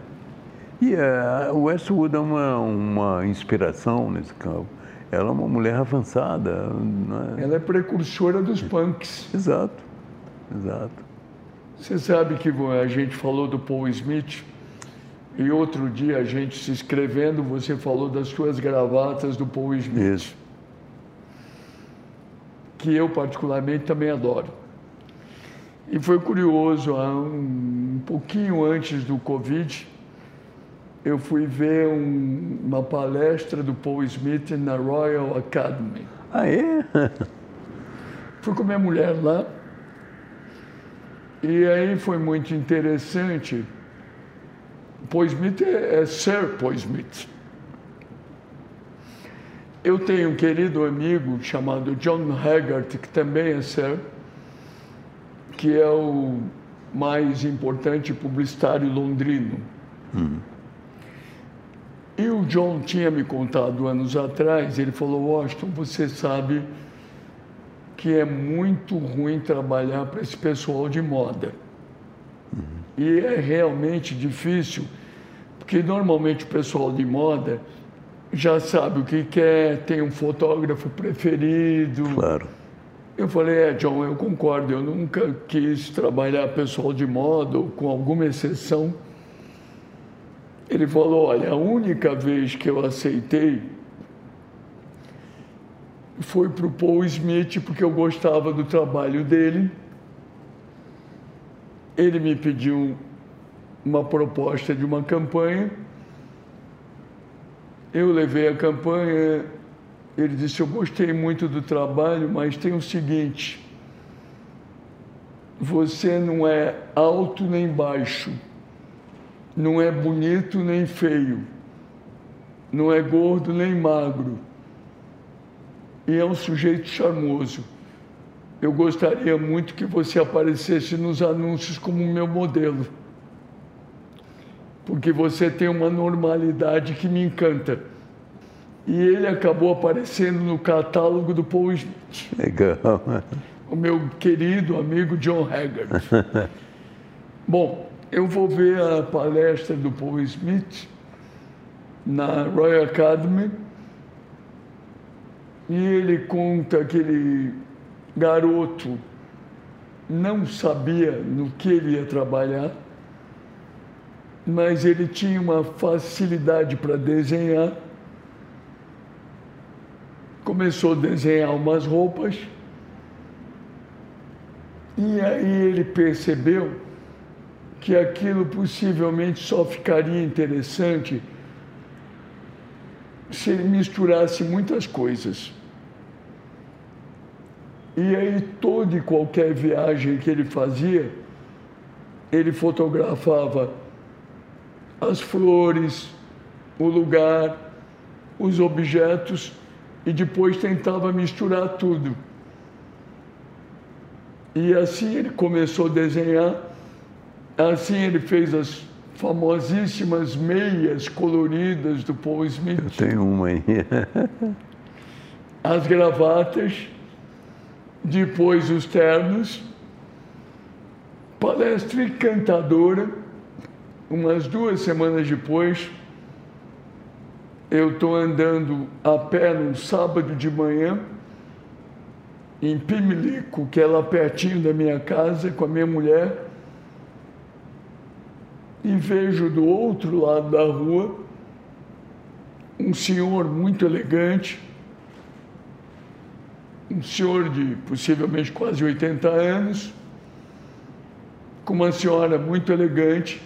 E a Westwood é uma, uma inspiração nesse campo. Ela é uma mulher avançada. Né? Ela é precursora dos punks. Exato, exato. Você sabe que a gente falou do Paul Smith e outro dia a gente se escrevendo, você falou das suas gravatas do Paul Smith. Isso. Que eu particularmente também adoro. E foi curioso, um, um pouquinho antes do Covid, eu fui ver um, uma palestra do Paul Smith na Royal Academy. Ah, é? Fui com minha mulher lá. E aí foi muito interessante. Paul Smith é, é Sir Paul Smith. Eu tenho um querido amigo chamado John Haggart, que também é Sir, que é o mais importante publicitário londrino. Hum. E o John tinha me contado anos atrás, ele falou, Washington, você sabe que é muito ruim trabalhar para esse pessoal de moda. Uhum. E é realmente difícil, porque normalmente o pessoal de moda já sabe o que quer, tem um fotógrafo preferido. Claro. Eu falei, é, John, eu concordo, eu nunca quis trabalhar pessoal de moda, com alguma exceção. Ele falou, olha, a única vez que eu aceitei foi para o Paul Smith, porque eu gostava do trabalho dele. Ele me pediu uma proposta de uma campanha. Eu levei a campanha. Ele disse: Eu gostei muito do trabalho, mas tem o seguinte. você não é alto nem baixo, não é bonito nem feio, não é gordo nem magro, e é um sujeito charmoso. Eu gostaria muito que você aparecesse nos anúncios como meu modelo, porque você tem uma normalidade que me encanta. E ele acabou aparecendo no catálogo do Paul Smith. Legal. O meu querido amigo John Haggard. Bom, eu vou ver a palestra do Paul Smith na Royal Academy e ele conta que aquele garoto não sabia no que ele ia trabalhar, mas ele tinha uma facilidade para desenhar. Começou a desenhar umas roupas e aí ele percebeu que aquilo possivelmente só ficaria interessante se ele misturasse muitas coisas. E aí, toda e qualquer viagem que ele fazia, ele fotografava as flores, o lugar, os objetos e depois tentava misturar tudo. E assim ele começou a desenhar, assim ele fez as famosíssimas meias coloridas do Paul Smith. Eu tenho uma aí. as gravatas, depois os ternos, palestra encantadora. Umas duas semanas depois, eu estou andando a pé num sábado de manhã, em Pimilico, que é lá pertinho da minha casa, com a minha mulher e vejo do outro lado da rua um senhor muito elegante, um senhor de possivelmente quase 80 anos, com uma senhora muito elegante,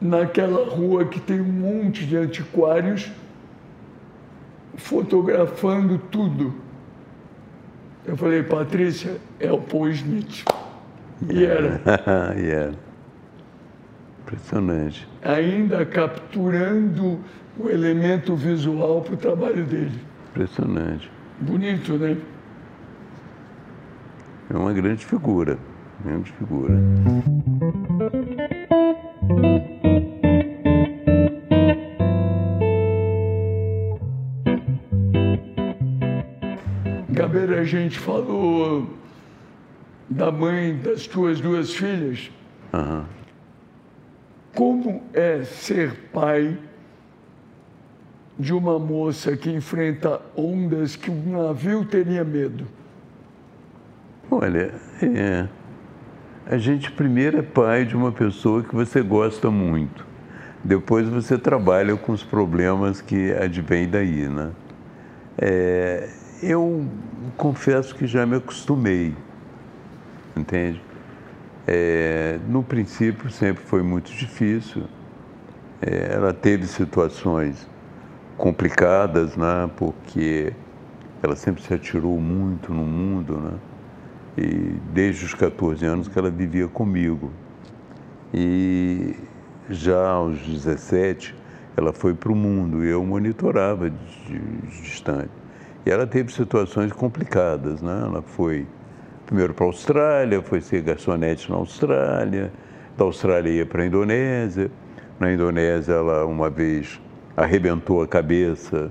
naquela rua que tem um monte de antiquários, fotografando tudo. Eu falei, Patrícia, é o Paul Smith. E era. e era. Impressionante. Ainda capturando o elemento visual para o trabalho dele. Impressionante. Bonito, né? É uma grande figura. Grande figura. Gabeira, a gente falou da mãe das tuas duas filhas. Uhum. Como é ser pai de uma moça que enfrenta ondas que um navio teria medo? Olha, é, a gente primeiro é pai de uma pessoa que você gosta muito. Depois você trabalha com os problemas que advêm daí, né? É, eu confesso que já me acostumei entende? É, no princípio sempre foi muito difícil. É, ela teve situações complicadas, né? Porque ela sempre se atirou muito no mundo, né? E desde os 14 anos que ela vivia comigo. E já aos 17 ela foi para o mundo e eu monitorava de, de, de distante. E ela teve situações complicadas, né? Ela foi primeiro para a Austrália, foi ser garçonete na Austrália, da Austrália ia para a Indonésia, na Indonésia ela uma vez arrebentou a cabeça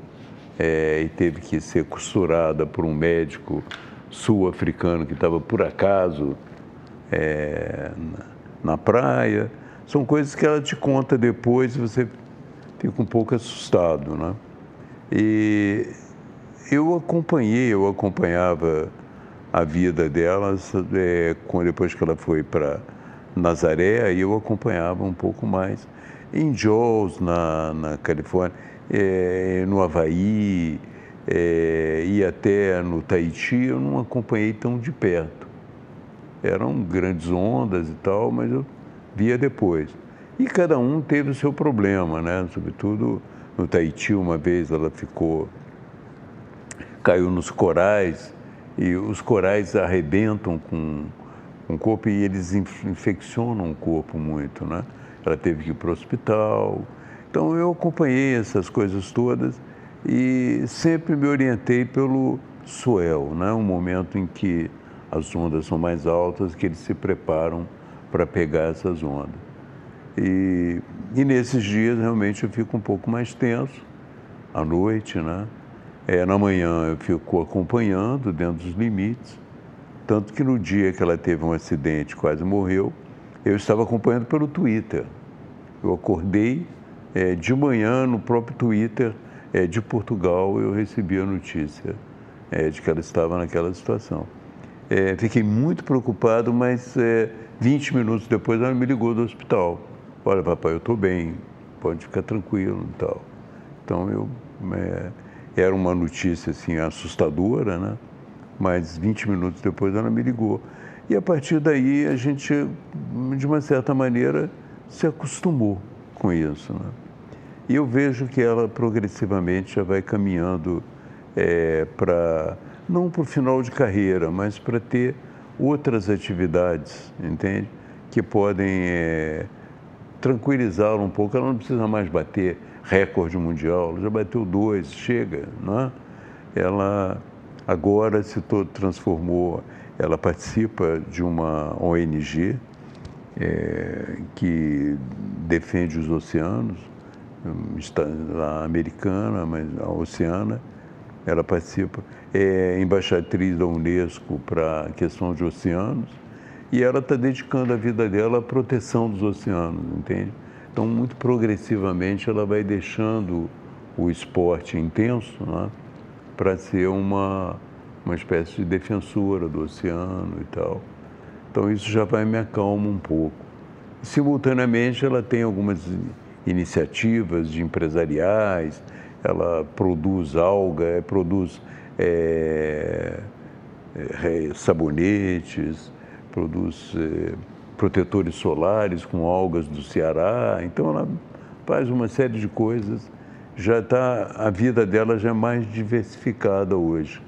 é, e teve que ser costurada por um médico sul-africano que estava por acaso é, na, praia. São coisas que ela te conta depois e você fica um pouco assustado, né? E eu acompanhei, eu acompanhava a vida delas é, depois que ela foi para Nazaré, aí eu acompanhava um pouco mais. Em Jaws, na, na Califórnia, é, no Havaí é, e até no Tahiti, eu não acompanhei tão de perto. Eram grandes ondas e tal, mas eu via depois. E cada um teve o seu problema, né? Sobretudo no Tahiti, uma vez ela ficou, caiu nos corais E os corais arrebentam com, com o corpo e eles infeccionam o corpo muito, né? Ela teve que ir para o hospital. Então eu acompanhei essas coisas todas e sempre me orientei pelo swell, né? um momento em que as ondas são mais altas, que eles se preparam para pegar essas ondas. E, e nesses dias realmente eu fico um pouco mais tenso, à noite, né? É, na manhã eu fico acompanhando dentro dos limites, tanto que no dia que ela teve um acidente, quase morreu, eu estava acompanhando pelo Twitter. Eu acordei é, de manhã no próprio Twitter é, de Portugal, eu recebi a notícia é, de que ela estava naquela situação. É, fiquei muito preocupado, mas 20 é, minutos depois ela me ligou do hospital. Olha, papai, eu estou bem, pode ficar tranquilo e tal. Então, eu, era uma notícia assim, assustadora, né? mas 20 minutos depois ela me ligou. E a partir daí a gente, de uma certa maneira, se acostumou com isso. Né? E eu vejo que ela progressivamente já vai caminhando é, para, não para o final de carreira, mas para ter outras atividades, entende? Que podem é, tranquilizá-la um pouco. Ela não precisa mais bater recorde mundial, ela já bateu dois, chega, não é? Ela agora se transformou, ela participa de uma ONG é, que defende os oceanos, está lá americana, mas a oceana, ela participa, é embaixatriz da Unesco para a questão de oceanos, e ela está dedicando a vida dela à proteção dos oceanos, entende? Então, muito progressivamente, ela vai deixando o esporte intenso né, para ser uma, uma espécie de defensora do oceano e tal. Então, isso já vai me acalma um pouco. Simultaneamente, ela tem algumas iniciativas de empresariais, ela produz alga, é, produz é, é, sabonetes, produz é, protetores solares com algas do Ceará. Então ela faz uma série de coisas. Já está a vida dela já é mais diversificada hoje.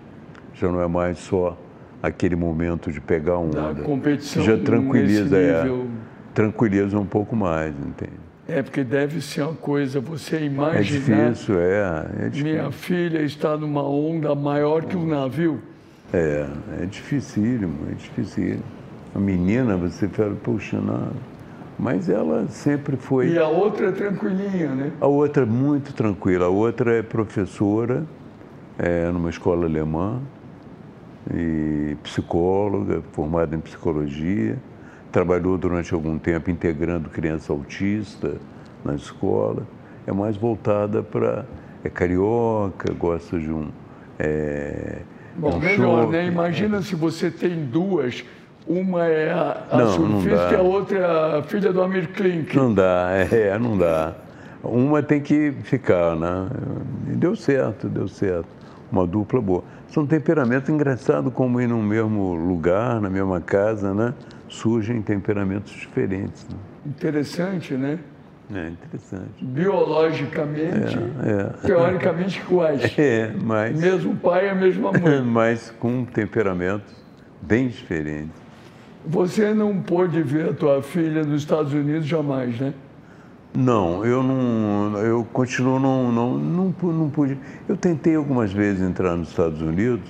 Já não é mais só aquele momento de pegar onda. Da competição. Já tranquiliza, é, tranquiliza um pouco mais, entende? É porque deve ser uma coisa, você imaginar. É difícil, é. é difícil. Minha filha está numa onda maior que um navio. É, é dificílimo, é dificílimo. A menina, você fala, puxa, não. Mas ela sempre foi. E a outra é tranquilinha, né? A outra é muito tranquila. A outra é professora é, numa escola alemã e psicóloga, formada em psicologia trabalhou durante algum tempo integrando criança autista na escola. É mais voltada para. É carioca, gosta de um. É, Bom, um melhor, show. né? Imagina se você tem duas. Uma é a, a não, surfista e a outra é a filha do Amir Klink. Não dá, é, não dá. Uma tem que ficar, né? E deu certo, deu certo. Uma dupla boa. São temperamentos engraçados como ir no mesmo lugar, na mesma casa, né? surgem temperamentos diferentes. Né? Interessante, né? É interessante. Biologicamente, é, é. teoricamente iguais. É, mas. Mesmo pai e a mesma mãe. mas com temperamentos bem diferentes. Você não pôde ver a tua filha nos Estados Unidos jamais, né? Não, eu não. Eu continuo não, não, não, não pude. Eu tentei algumas vezes entrar nos Estados Unidos.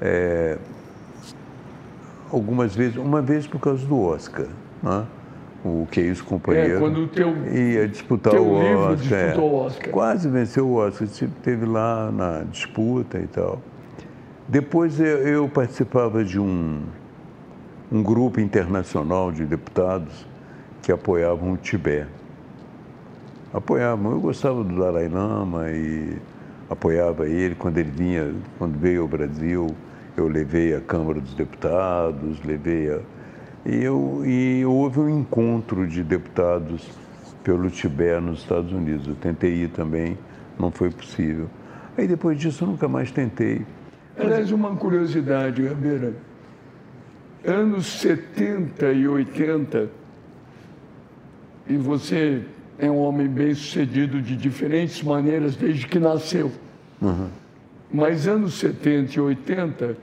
É, algumas vezes, uma vez por causa do Oscar, né? o que é isso, companheiro. É, quando o teu, ia disputar teu o Oscar. Livro disputou é, o Oscar. Quase venceu o Oscar, teve lá na disputa e tal. Depois eu, eu participava de um, um grupo internacional de deputados que apoiavam o Tibete. Apoiavam, eu gostava do Dalai Lama e apoiava ele quando ele vinha, quando veio ao Brasil eu levei a Câmara dos Deputados, levei a. E, eu, e houve um encontro de deputados pelo Tibete nos Estados Unidos. Eu tentei ir também, não foi possível. Aí depois disso eu nunca mais tentei. Aliás, uma curiosidade, Gabeira. Anos 70 e 80, e você é um homem bem sucedido de diferentes maneiras desde que nasceu. Uhum. Mas anos 70 e 80,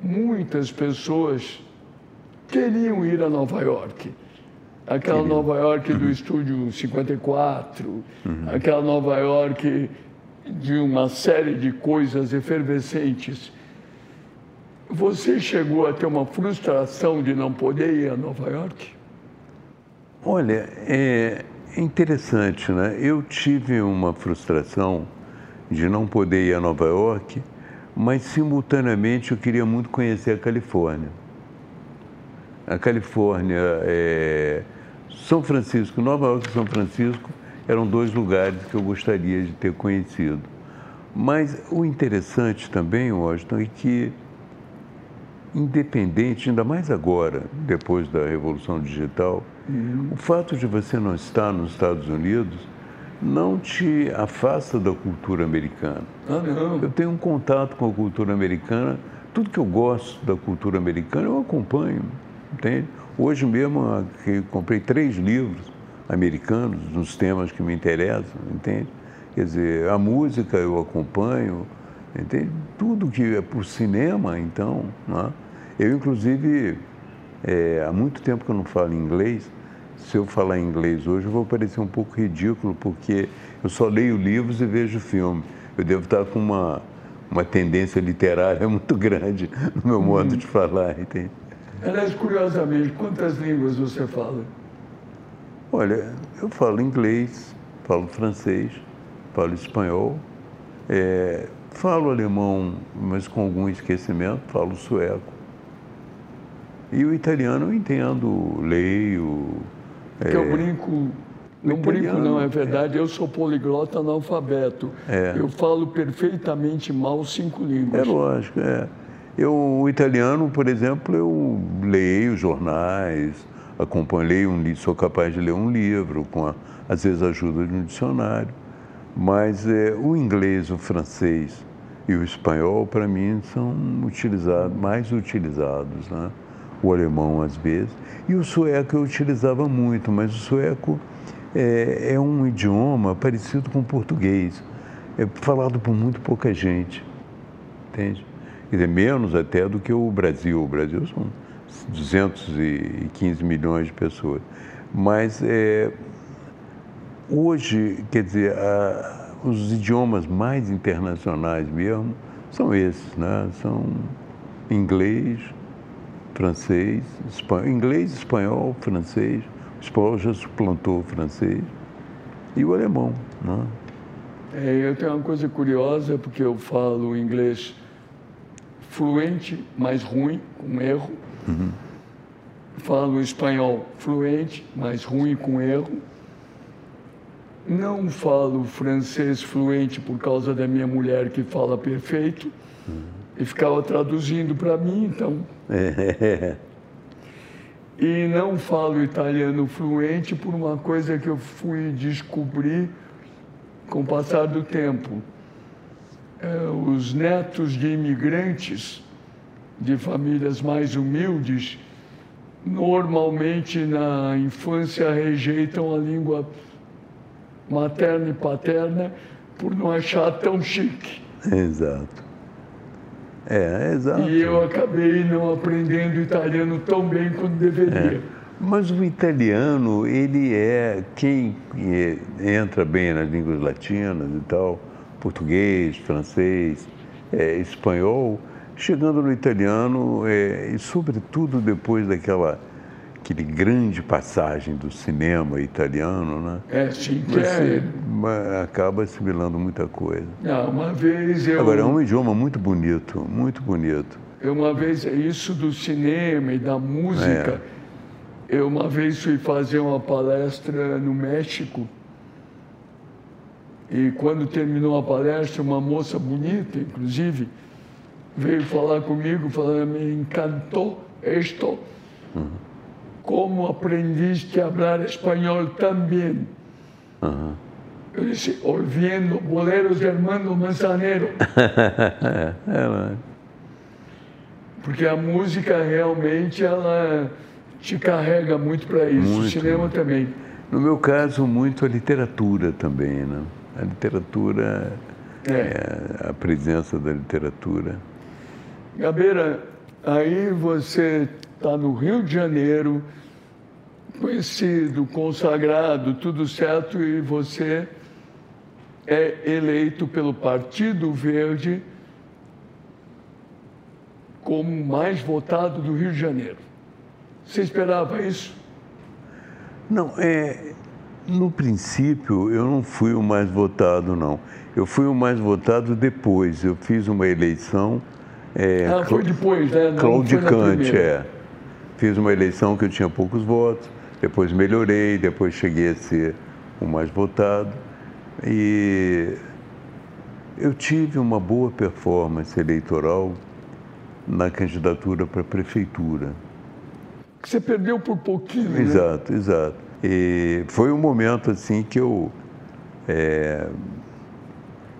muitas pessoas queriam ir a Nova York. Aquela Nova York do estúdio 54, uhum. aquela Nova York de uma série de coisas efervescentes. Você chegou a ter uma frustração de não poder ir a Nova York? Olha, é interessante, né? Eu tive uma frustração de não poder ir a Nova York, mas simultaneamente eu queria muito conhecer a Califórnia. A Califórnia, é... São Francisco, Nova York e São Francisco eram dois lugares que eu gostaria de ter conhecido. Mas o interessante também, Washington, é que, independente, ainda mais agora, depois da Revolução Digital, uhum. o fato de você não estar nos Estados Unidos não te afasta da cultura americana. Ah, não. Eu tenho um contato com a cultura americana, tudo que eu gosto da cultura americana eu acompanho, entende? Hoje mesmo eu comprei três livros americanos nos temas que me interessam, entende? Quer dizer, a música eu acompanho, entende? Tudo que é por cinema, então, né? Eu inclusive é, há muito tempo que eu não falo inglês, se eu falar inglês hoje, eu vou parecer um pouco ridículo, porque eu só leio livros e vejo filme. Eu devo estar com uma, uma tendência literária muito grande no meu modo de falar, entende? Aliás, curiosamente, quantas línguas você fala? Olha, eu falo inglês, falo francês, falo espanhol, é, falo alemão, mas com algum esquecimento, falo sueco. E o italiano eu entendo, leio, porque é, eu brinco, não brinco não, é verdade, é. eu sou poliglota analfabeto. É. Eu falo perfeitamente mal cinco línguas. É lógico, é. Eu, o italiano, por exemplo, eu leio jornais, acompanho, leio um sou capaz de ler um livro, com a, às vezes ajuda de um dicionário. Mas é, o inglês, o francês e o espanhol, para mim, são utilizados, mais utilizados. Né? O alemão às vezes, e o sueco eu utilizava muito, mas o sueco é, é um idioma parecido com o português, é falado por muito pouca gente, entende? Quer dizer, menos até do que o Brasil. O Brasil são 215 milhões de pessoas. Mas é, hoje, quer dizer, a, os idiomas mais internacionais mesmo são esses, né? São inglês, francês, espanhol, inglês, espanhol, francês. O espanhol já suplantou o francês. E o alemão. Né? É, eu tenho uma coisa curiosa, porque eu falo inglês fluente, mas ruim, com erro. Uhum. Falo espanhol fluente, mas ruim, com erro. Não falo francês fluente por causa da minha mulher que fala perfeito. Uhum e ficava traduzindo para mim, então. E não falo italiano fluente por uma coisa que eu fui descobrir com o passar do tempo. É, os netos de imigrantes de famílias mais humildes normalmente na infância rejeitam a língua materna e paterna por não achar tão chique. Exato. É, exato. E eu acabei não aprendendo italiano tão bem quanto deveria. É. Mas o italiano, ele é quem entra bem nas línguas latinas e tal, português, francês, é, espanhol, chegando no italiano, é, e sobretudo depois daquela aquele grande passagem do cinema italiano, né? É, sim, que Você é... acaba assimilando muita coisa. Não, uma vez eu... Agora, é um idioma muito bonito, muito bonito. Eu uma vez, isso do cinema e da música, é. eu uma vez fui fazer uma palestra no México e quando terminou a palestra, uma moça bonita, inclusive, veio falar comigo, falando, me encantou isto. Uhum como aprendiste a falar espanhol também? Uhum. Eu disse, ouvindo boleros de Armando Manzanero. é, é, Porque a música realmente ela te carrega muito para isso, muito. o cinema também. No meu caso, muito a literatura também, né? A literatura, é. é a presença da literatura. Gabeira, Aí você está no Rio de Janeiro, conhecido, consagrado, tudo certo, e você é eleito pelo Partido Verde como mais votado do Rio de Janeiro. Você esperava isso? Não, é, no princípio eu não fui o mais votado, não. Eu fui o mais votado depois. Eu fiz uma eleição. É, ah, foi depois, né? Claudicante, é. Fiz uma eleição que eu tinha poucos votos, depois melhorei, depois cheguei a ser o mais votado. E eu tive uma boa performance eleitoral na candidatura para a prefeitura. Você perdeu por pouquinho, né? Exato, exato. E foi um momento assim que eu é,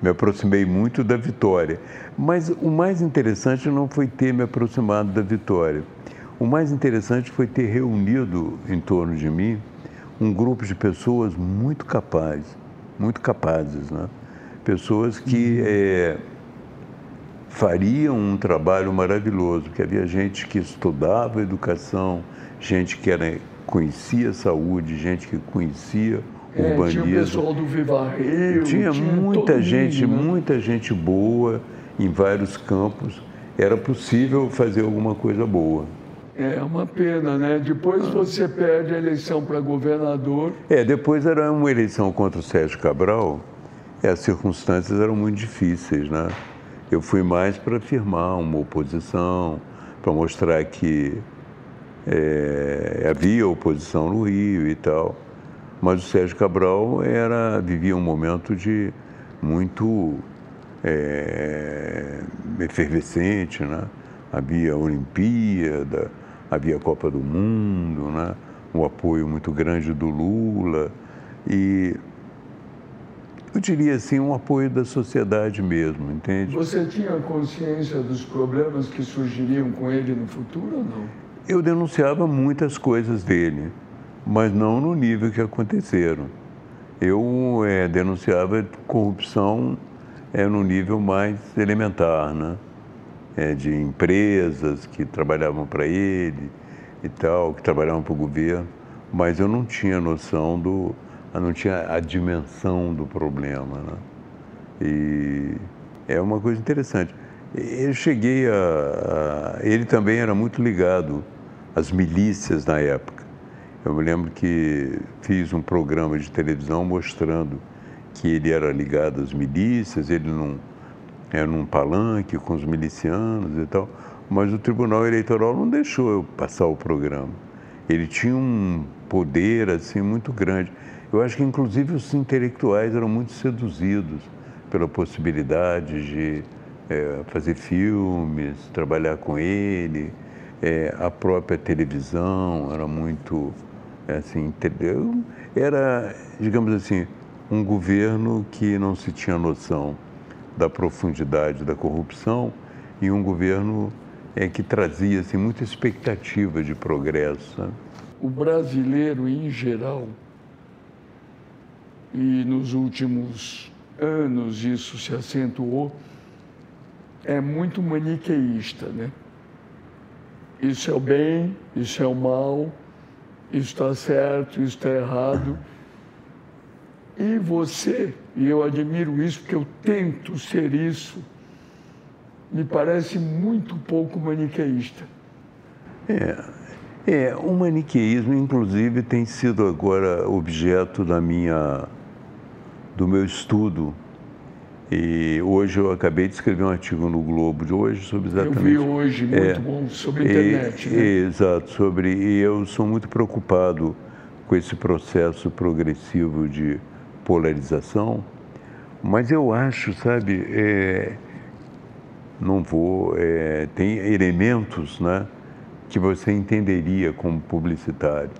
me aproximei muito da vitória. Mas o mais interessante não foi ter me aproximado da vitória. O mais interessante foi ter reunido em torno de mim um grupo de pessoas muito capazes, muito capazes, né? Pessoas que é, fariam um trabalho maravilhoso, que havia gente que estudava educação, gente que era, conhecia saúde, gente que conhecia é, urbanismo. Tinha o pessoal do Viva Rio. Tinha, tinha muita gente, mundo, né? muita gente boa em vários campos. Era possível fazer alguma coisa boa. É uma pena, né? Depois você perde a eleição para governador. É, depois era uma eleição contra o Sérgio Cabral. E as circunstâncias eram muito difíceis, né? Eu fui mais para firmar uma oposição, para mostrar que é, havia oposição no Rio e tal. Mas o Sérgio Cabral era, vivia um momento de muito é, efervescente, né? Havia a Olimpíada, havia a Copa do Mundo, né? um apoio muito grande do Lula e eu diria assim, um apoio da sociedade mesmo, entende? Você tinha consciência dos problemas que surgiriam com ele no futuro ou não? Eu denunciava muitas coisas dele, mas não no nível que aconteceram. Eu é, denunciava corrupção é, no nível mais elementar, né? É, de empresas que trabalhavam para ele e tal, que trabalhavam para o governo, mas eu não tinha noção do, não tinha a dimensão do problema. Né? E é uma coisa interessante. Eu cheguei a, a, Ele também era muito ligado às milícias na época. Eu me lembro que fiz um programa de televisão mostrando que ele era ligado às milícias, ele não era num palanque com os milicianos e tal, mas o Tribunal Eleitoral não deixou eu passar o programa. Ele tinha um poder assim muito grande. Eu acho que, inclusive, os intelectuais eram muito seduzidos pela possibilidade de é, fazer filmes, trabalhar com ele. É, a própria televisão era muito, é, assim, entendeu? Era, digamos assim, um governo que não se tinha noção da profundidade da corrupção e um governo é, que trazia assim, muita expectativa de progresso. O brasileiro, em geral, e nos últimos anos isso se acentuou, é muito maniqueísta, né? Isso é o bem, isso é o mal, isso está certo, isso está errado. E você, e eu admiro isso porque eu tento ser isso, me parece muito pouco maniqueísta. É, é, o maniqueísmo, inclusive, tem sido agora objeto da minha do meu estudo. E hoje eu acabei de escrever um artigo no Globo de hoje sobre exatamente. Eu vi hoje, muito é, bom, sobre a internet. né? Exato, sobre. E eu sou muito preocupado com esse processo progressivo de polarização, mas eu acho, sabe, é, não vou. É, tem elementos né, que você entenderia como publicitário.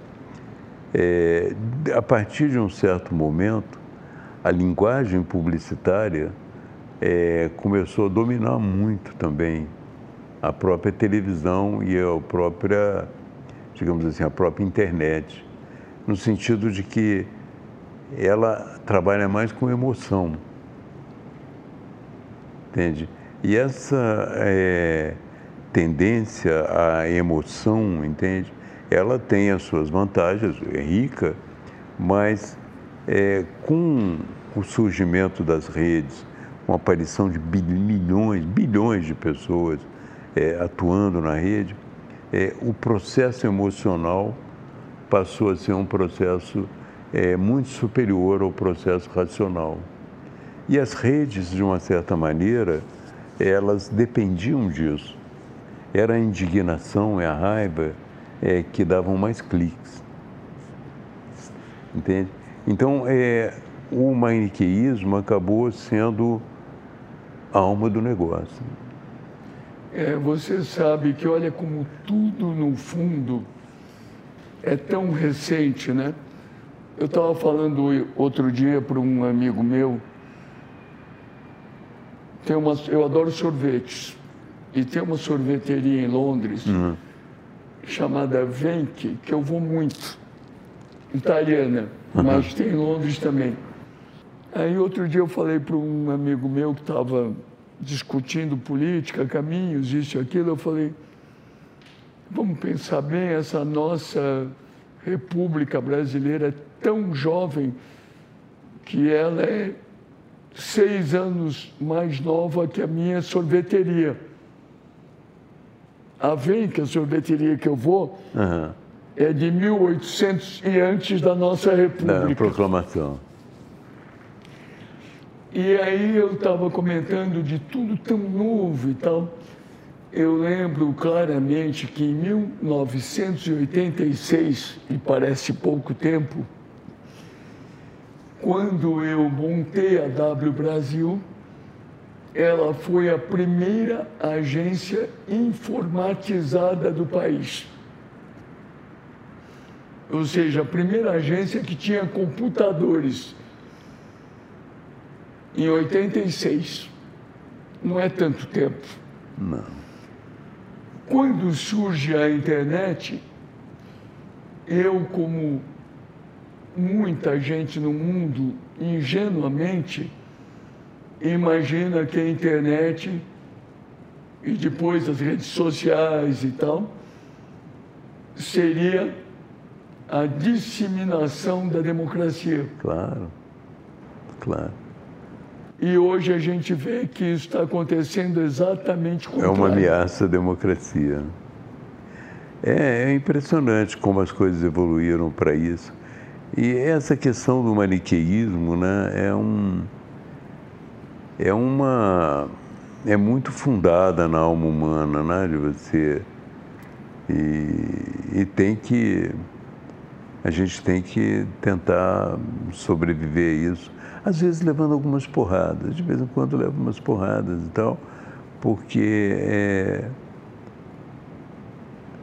É, a partir de um certo momento, a linguagem publicitária é, começou a dominar muito também a própria televisão e a própria, digamos assim, a própria internet, no sentido de que ela trabalha mais com emoção, entende? E essa é, tendência à emoção, entende? Ela tem as suas vantagens, é rica, mas é, com o surgimento das redes, com a aparição de milhões, bilhões de pessoas é, atuando na rede, é, o processo emocional passou a ser um processo é, muito superior ao processo racional. E as redes, de uma certa maneira, elas dependiam disso. Era a indignação e a raiva é, que davam mais cliques. Entende? Então, é, o maniqueísmo acabou sendo a alma do negócio. É, você sabe que olha como tudo no fundo é tão recente, né? Eu estava falando outro dia para um amigo meu, tem uma, eu adoro sorvetes, e tem uma sorveteria em Londres uhum. chamada Venke, que eu vou muito, italiana, uhum. mas tem em Londres também. Aí outro dia eu falei para um amigo meu que estava discutindo política, caminhos, isso e aquilo, eu falei, vamos pensar bem, essa nossa República Brasileira é tão jovem que ela é seis anos mais nova que a minha sorveteria. A que a sorveteria que eu vou, uhum. é de 1800 e antes da nossa República. Da proclamação. E aí eu estava comentando de tudo tão novo e tal. Eu lembro claramente que em 1986, e parece pouco tempo, quando eu montei a W Brasil, ela foi a primeira agência informatizada do país. Ou seja, a primeira agência que tinha computadores em 86. Não é tanto tempo. Não. Quando surge a internet, eu, como muita gente no mundo, ingenuamente, imagina que a internet e depois as redes sociais e tal, seria a disseminação da democracia. Claro, claro. E hoje a gente vê que isso está acontecendo exatamente como. É uma ameaça à democracia. É, é impressionante como as coisas evoluíram para isso. E essa questão do maniqueísmo né, é, um, é uma. é muito fundada na alma humana, né, de você. E, e tem que. A gente tem que tentar sobreviver a isso às vezes levando algumas porradas, de vez em quando leva umas porradas e tal, porque é,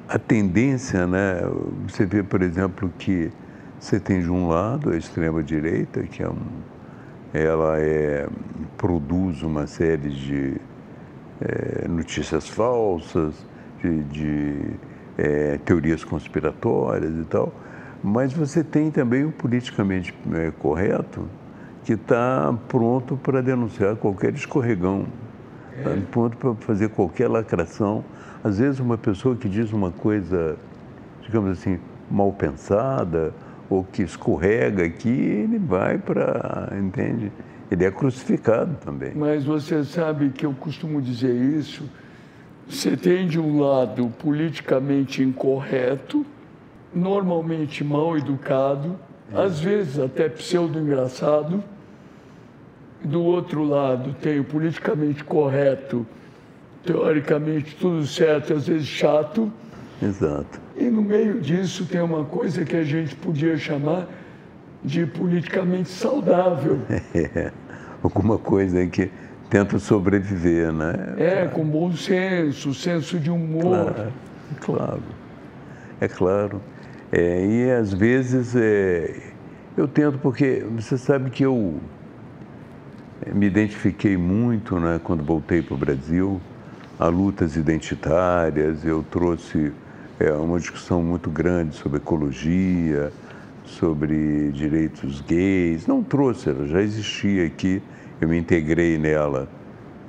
a tendência, né, você vê, por exemplo, que você tem de um lado a extrema-direita, que é um, ela é, produz uma série de é, notícias falsas, de, de é, teorias conspiratórias e tal, mas você tem também o politicamente é, correto, que está pronto para denunciar qualquer escorregão, está pronto para fazer qualquer lacração. Às vezes, uma pessoa que diz uma coisa, digamos assim, mal pensada, ou que escorrega aqui, ele vai para, entende? Ele é crucificado também. Mas você sabe que eu costumo dizer isso. Você tem de um lado politicamente incorreto, normalmente mal educado, é. às vezes até pseudo-engraçado. Do outro lado, tem o politicamente correto, teoricamente tudo certo, às vezes chato. Exato. E no meio disso tem uma coisa que a gente podia chamar de politicamente saudável. É, alguma coisa que tenta sobreviver, né? É, com bom senso, senso de humor. Claro, claro. É claro. É, e às vezes é, eu tento, porque você sabe que eu me identifiquei muito né, quando voltei para o Brasil a lutas identitárias, eu trouxe é, uma discussão muito grande sobre ecologia, sobre direitos gays. Não trouxe, ela já existia aqui, eu me integrei nela.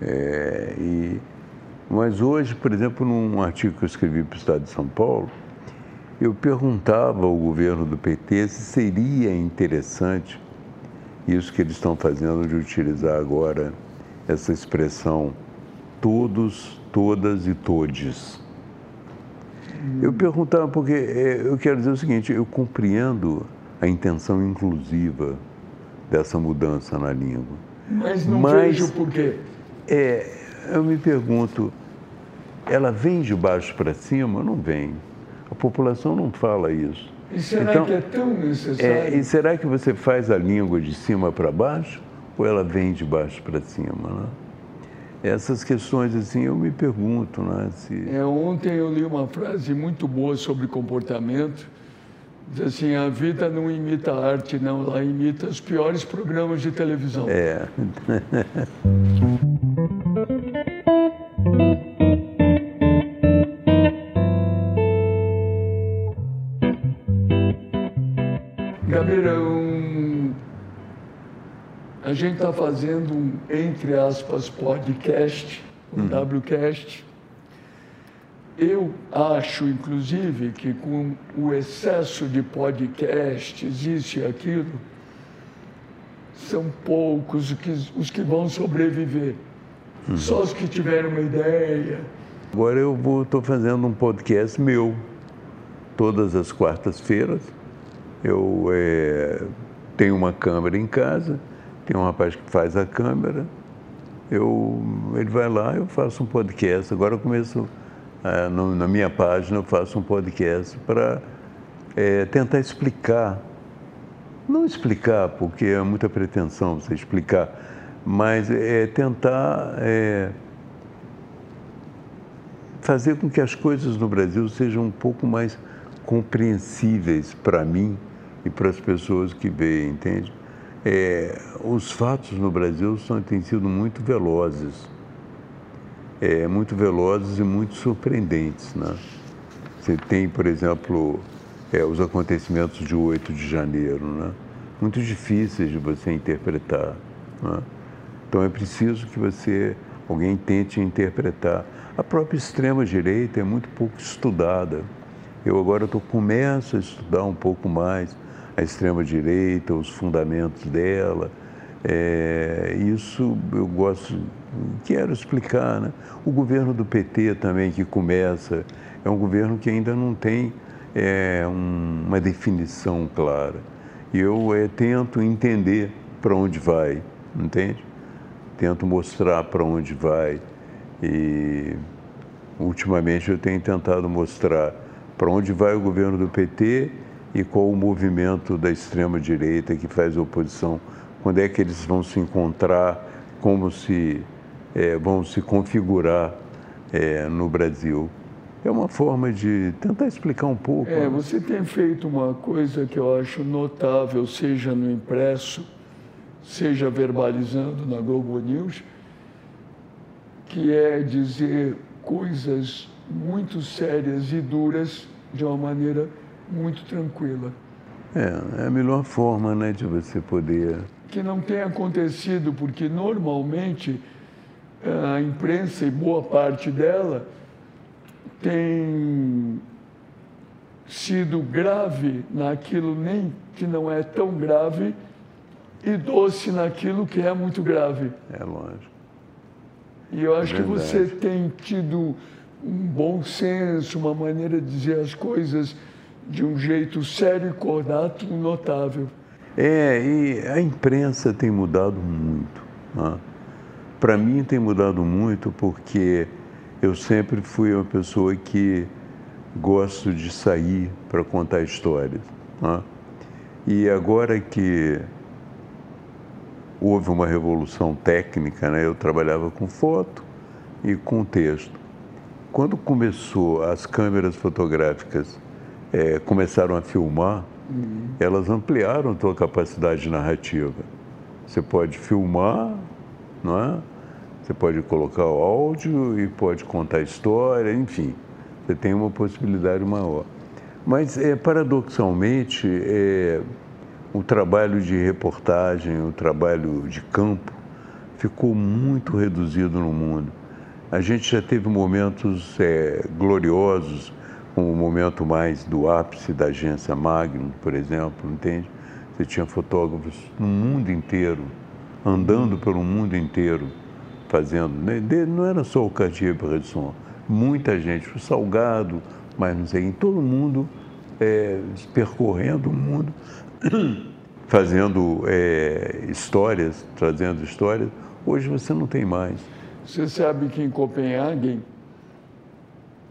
É, e, Mas hoje, por exemplo, num artigo que eu escrevi para o Estado de São Paulo, eu perguntava ao governo do PT se seria interessante isso que eles estão fazendo de utilizar agora essa expressão todos, todas e todes. Eu perguntava porque é, eu quero dizer o seguinte, eu compreendo a intenção inclusiva dessa mudança na língua. Mas não Mas, vejo por quê. É, eu me pergunto, ela vem de baixo para cima? Não vem. A população não fala isso. E será então, que é tão necessário? É, e será que você faz a língua de cima para baixo ou ela vem de baixo para cima? Né? Essas questões, assim, eu me pergunto. Né, se... é, ontem eu li uma frase muito boa sobre comportamento. Diz assim, a vida não imita a arte, não, ela imita os piores programas de televisão. É. a gente está fazendo um, entre aspas, podcast, um uhum. WCast. Eu acho, inclusive, que com o excesso de podcasts, isso e aquilo, são poucos os que, os que vão sobreviver. Uhum. Só os que tiveram uma ideia. Agora eu estou fazendo um podcast meu, todas as quartas-feiras eu é, tenho uma câmera em casa, tem um rapaz que faz a câmera, eu, ele vai lá, eu faço um podcast. Agora eu começo, é, no, na minha página, eu faço um podcast para é, tentar explicar. Não explicar, porque é muita pretensão você explicar, mas é tentar é, fazer com que as coisas no Brasil sejam um pouco mais compreensíveis para mim e para as pessoas que veem, entende? É, os fatos no Brasil são, têm sido muito velozes, é, muito velozes e muito surpreendentes. Né? Você tem, por exemplo, é, os acontecimentos de 8 de janeiro, né? muito difíceis de você interpretar. Né? Então é preciso que você, alguém tente interpretar. A própria extrema-direita é muito pouco estudada. Eu agora tô, começo a estudar um pouco mais a extrema-direita, os fundamentos dela. É, isso eu gosto, quero explicar. Né? O governo do PT também, que começa, é um governo que ainda não tem é, um, uma definição clara. E eu é, tento entender para onde vai, entende? Tento mostrar para onde vai. E ultimamente eu tenho tentado mostrar para onde vai o governo do PT e qual o movimento da extrema-direita que faz oposição, quando é que eles vão se encontrar, como se é, vão se configurar é, no Brasil. É uma forma de tentar explicar um pouco. É, né? você tem feito uma coisa que eu acho notável, seja no impresso, seja verbalizando na Globo News, que é dizer coisas muito sérias e duras de uma maneira muito tranquila. É, é a melhor forma né, de você poder. Que não tem acontecido, porque normalmente a imprensa, e boa parte dela, tem sido grave naquilo nem que não é tão grave e doce naquilo que é muito grave. É lógico. E eu acho é que você tem tido um bom senso, uma maneira de dizer as coisas de um jeito sério e cordato notável. É, e a imprensa tem mudado muito. Né? Para mim tem mudado muito porque eu sempre fui uma pessoa que gosto de sair para contar histórias. Né? E agora que houve uma revolução técnica, né? eu trabalhava com foto e com texto. Quando começou as câmeras fotográficas é, começaram a filmar, uhum. elas ampliaram a tua capacidade narrativa. Você pode filmar, não é? Você pode colocar o áudio e pode contar a história, enfim, você tem uma possibilidade maior. Mas, é, paradoxalmente, é, o trabalho de reportagem, o trabalho de campo, ficou muito reduzido no mundo. A gente já teve momentos é, gloriosos, o momento mais do ápice da agência Magnum, por exemplo, entende? Você tinha fotógrafos no mundo inteiro, andando pelo mundo inteiro, fazendo. Né? Não era só o Cartier-Bresson, muita gente, o Salgado, mas não sei, em todo mundo é, percorrendo o mundo, fazendo é, histórias, trazendo histórias. Hoje você não tem mais. Você sabe que em Copenhague,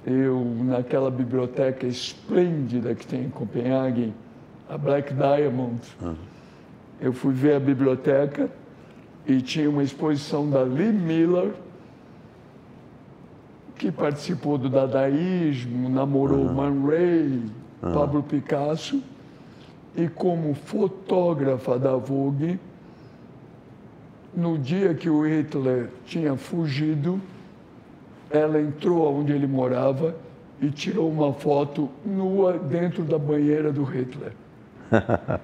eu, naquela biblioteca esplêndida que tem em Copenhague, a Black Diamond, ah. eu fui ver a biblioteca e tinha uma exposição da Lee Miller, que participou do dadaísmo, namorou uhum. Man Ray, uhum. Pablo Picasso, e como fotógrafa da Vogue, no dia que o Hitler tinha fugido, ela entrou onde ele morava e tirou uma foto nua dentro da banheira do Hitler.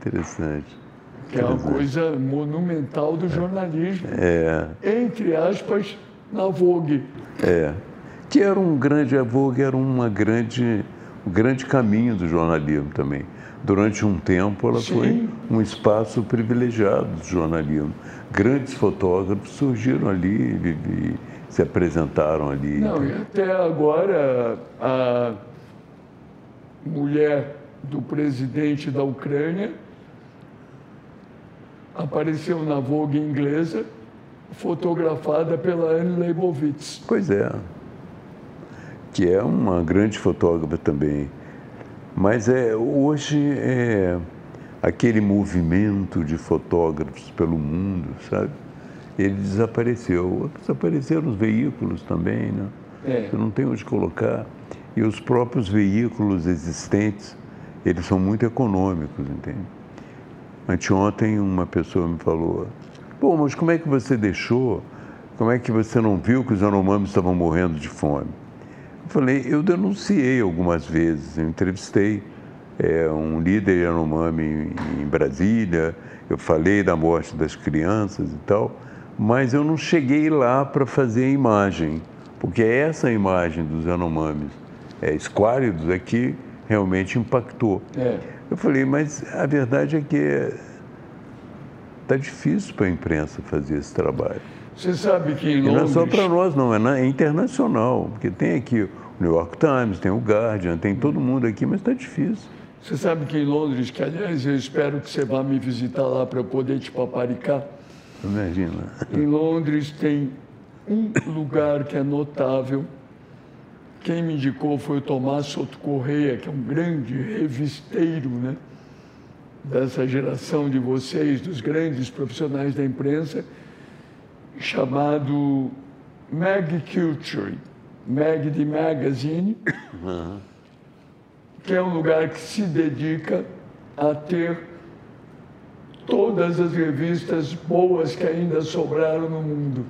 Interessante. Que é uma coisa monumental do jornalismo. É. Entre aspas, na Vogue. É. Que era um grande, a Vogue era uma grande, um grande caminho do jornalismo também durante um tempo, ela Sim. foi um espaço privilegiado do jornalismo. Grandes fotógrafos surgiram ali e, se apresentaram ali. Não, e até agora a mulher do presidente da Ucrânia apareceu na Vogue inglesa, fotografada pela Anne Leibovitz. Pois é, que é uma grande fotógrafa também. Mas é, hoje é aquele movimento de fotógrafos pelo mundo, sabe? Ele desapareceu. Desapareceram os veículos também, né? É. Não tem onde colocar. E os próprios veículos existentes, eles são muito econômicos, entende? Anteontem uma pessoa me falou, pô, mas como é que você deixou? Como é que você não viu que os anomames estavam morrendo de fome? Eu falei, eu denunciei algumas vezes, eu entrevistei é, um líder Yanomami em, em Brasília, eu falei da morte das crianças e tal, mas eu não cheguei lá para fazer a imagem, porque essa imagem dos Yanomamis é, esquálidos é que realmente impactou. É. Eu falei, mas a verdade é que está difícil para a imprensa fazer esse trabalho. Você sabe que em Londres... E não é só para nós, não, é, é internacional, porque tem aqui o New York Times, tem o Guardian, tem todo mundo aqui, mas está difícil. Você sabe que em Londres, que aliás eu espero que você vá me visitar lá para eu poder te paparicar. Imagina. Em Londres tem um lugar que é notável. Quem me indicou foi o Tomás Soto Correia, que é um grande revisteiro, né? Dessa geração de vocês, dos grandes profissionais da imprensa chamado Mag Culture, Mag de Magazine, uhum. que é um lugar que se dedica a ter todas as revistas boas que ainda sobraram no mundo.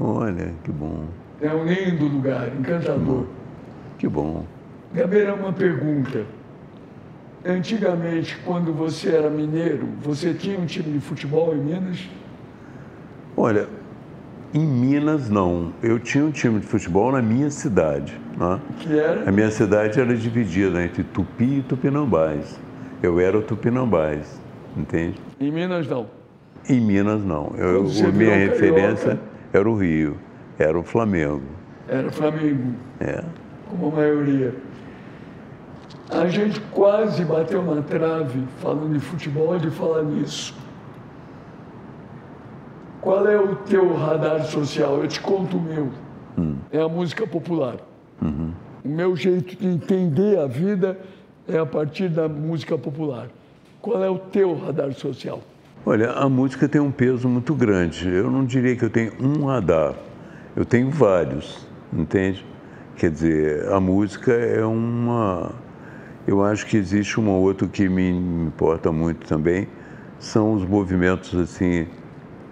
Olha, que bom. É um lindo lugar, encantador. Que bom. Gabriel, uma pergunta. Antigamente, quando você era mineiro, você tinha um time de futebol em Minas? Olha, em Minas, não. Eu tinha um time de futebol na minha cidade. Né? Que era? A minha cidade era dividida entre Tupi e Tupinambás. Eu era o Tupinambás, entende? Em Minas, não? Em Minas, não. Eu, a minha referência era o Rio, era o Flamengo. Era o Flamengo. É. Como a maioria. A gente quase bateu na trave falando de futebol de falar nisso. Qual é o teu radar social? Eu te conto o meu. Hum. É a música popular. Uhum. O meu jeito de entender a vida é a partir da música popular. Qual é o teu radar social? Olha, a música tem um peso muito grande. Eu não diria que eu tenho um radar. Eu tenho vários, entende? Quer dizer, a música é uma. Eu acho que existe um outro que me importa muito também, são os movimentos assim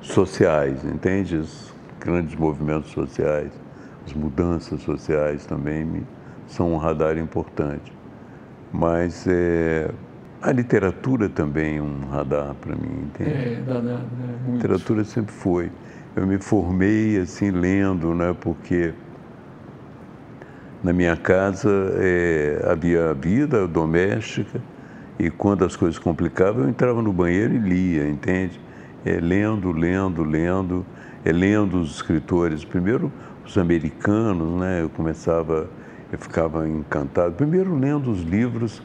sociais, entende? Os grandes movimentos sociais, as mudanças sociais também me, são um radar importante. Mas é, a literatura também é um radar para mim, entende? É, danado, né? A literatura sempre foi. eu me formei assim lendo, né? Porque na minha casa é, havia vida doméstica e quando as coisas complicavam eu entrava no banheiro e lia, entende? É, lendo, lendo, lendo, é, lendo os escritores. Primeiro os americanos, né? Eu começava, eu ficava encantado. Primeiro lendo os livros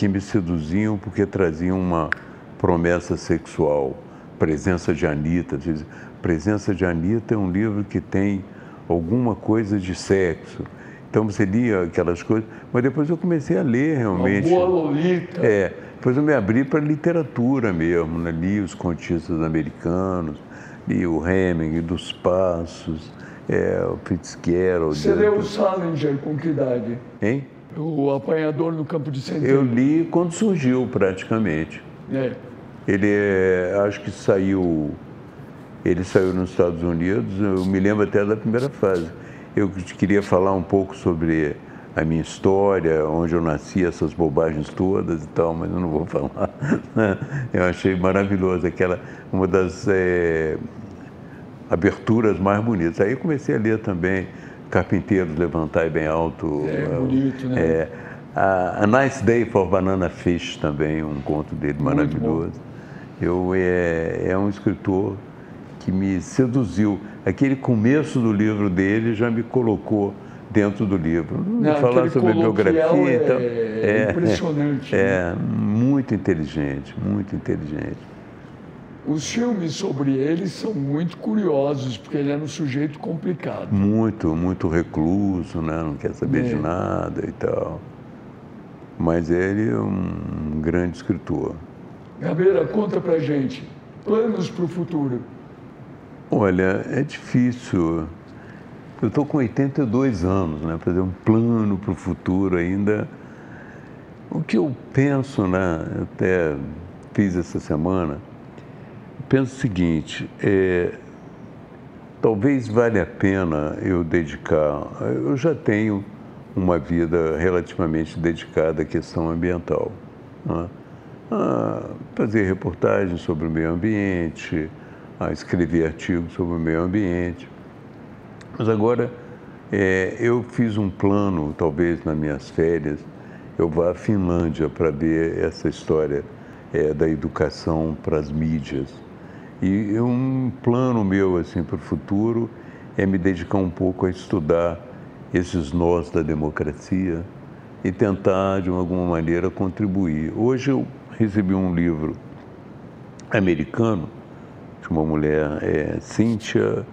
que me seduziam porque traziam uma promessa sexual. Presença de Anitta. Presença de Anitta é um livro que tem alguma coisa de sexo. Então você lia aquelas coisas, mas depois eu comecei a ler realmente. Uma boa Lolita. É, depois eu me abri para literatura mesmo, né? li os contistas americanos, li o Hemingway, dos Passos, é, o Fitzgerald. Você leu o Salinger com que idade? Hein? O Apanhador no Campo de Centeio. Eu li quando surgiu, praticamente. É. Ele, é, acho que saiu, ele saiu nos Estados Unidos, eu me lembro até da primeira fase. Eu queria falar um pouco sobre a minha história, onde eu nasci, essas bobagens todas e tal, mas eu não vou falar. Eu achei maravilhoso aquela, uma das é, aberturas mais bonitas. Aí eu comecei a ler também Carpinteiros Levantar Bem Alto. É, bonito, né? É, a, a Nice Day for Banana Fish também, um conto dele maravilhoso. Eu, é, é um escritor que me seduziu. Aquele começo do livro dele já me colocou dentro do livro. Não, falar sobre biografia, é, então, é, impressionante. É, né? muito inteligente, muito inteligente. Os filmes sobre ele são muito curiosos, porque ele era um sujeito complicado. Muito, muito recluso, né? não quer saber é. de nada e tal. Mas ele é um grande escritor. Gabeira, conta pra gente. Planos para o futuro. Olha, é difícil. Eu estou com 82 anos, né? Fazer um plano para o futuro ainda. O que eu penso, né? Eu até fiz essa semana. Penso o seguinte: é, talvez valha a pena eu dedicar. Eu já tenho uma vida relativamente dedicada à questão ambiental. Né? A fazer reportagens sobre o meio ambiente, a escrever artigos sobre o meio ambiente. Mas agora é, eu fiz um plano, talvez nas minhas férias, eu vá à Finlândia para ver essa história é, da educação para as mídias. E um plano meu assim para o futuro é me dedicar um pouco a estudar esses nós da democracia e tentar de alguma maneira contribuir. Hoje eu recebi um livro americano de uma mulher, é, Cynthia,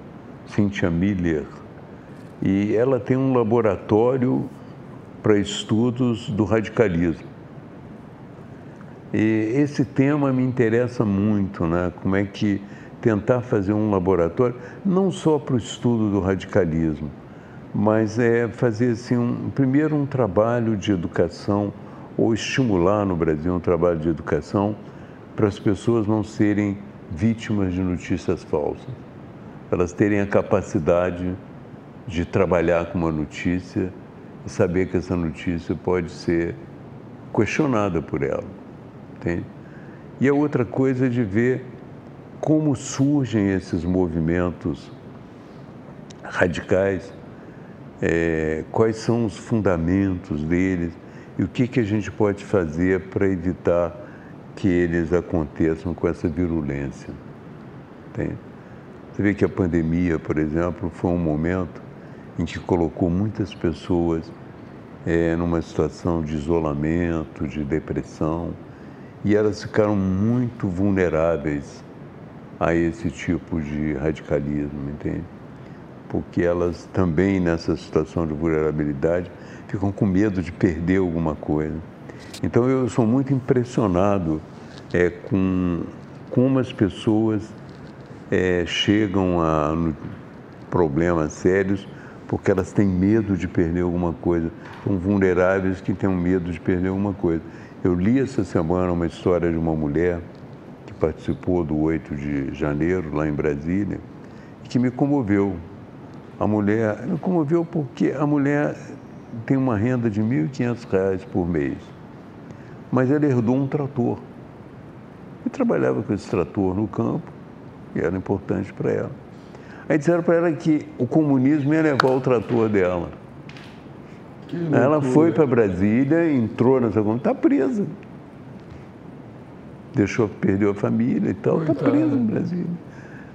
Cynthia Miller, e ela tem um laboratório para estudos do radicalismo. E esse tema me interessa muito, né? Como é que tentar fazer um laboratório, não só para o estudo do radicalismo, mas é fazer assim, um, primeiro um trabalho de educação, ou estimular no Brasil um trabalho de educação para as pessoas não serem vítimas de notícias falsas. Elas terem a capacidade de trabalhar com uma notícia e saber que essa notícia pode ser questionada por ela. Entende? E a outra coisa é de ver como surgem esses movimentos radicais, é, quais são os fundamentos deles e o que, que a gente pode fazer para evitar que eles aconteçam com essa virulência. Tem? Você vê que a pandemia, por exemplo, foi um momento em que colocou muitas pessoas é, numa situação de isolamento, de depressão, e elas ficaram muito vulneráveis a esse tipo de radicalismo, entende? Porque elas também, nessa situação de vulnerabilidade, ficam com medo de perder alguma coisa. Então eu sou muito impressionado é, com como as pessoas é, chegam a problemas sérios porque elas têm medo de perder alguma coisa. São vulneráveis que têm medo de perder alguma coisa. Eu li essa semana uma história de uma mulher que participou do 8 de janeiro lá em Brasília que me comoveu. A mulher me comoveu porque a mulher tem uma renda de R$ 1.500 por mês, mas ela herdou um trator e trabalhava com esse trator no campo e era importante para ela. Aí disseram para ela que o comunismo ia levar o trator dela. Ela foi para Brasília, entrou nessa comunidade, está presa. Deixou, perdeu a família e tal, está presa em Brasília.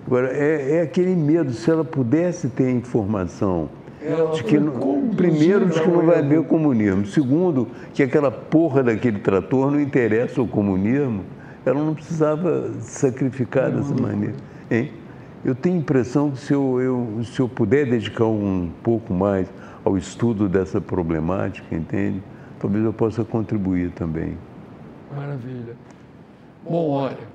Agora, é, é, aquele medo, se ela pudesse ter informação ela de que, primeiro, de que não vai haver comunismo. Segundo, que aquela porra daquele trator não interessa ao comunismo, ela não precisava sacrificar dessa maneira. Hein? Eu tenho a impressão que se eu, eu, se eu puder dedicar um pouco mais ao estudo dessa problemática, entende? Talvez eu possa contribuir também. Maravilha. Bom, olha,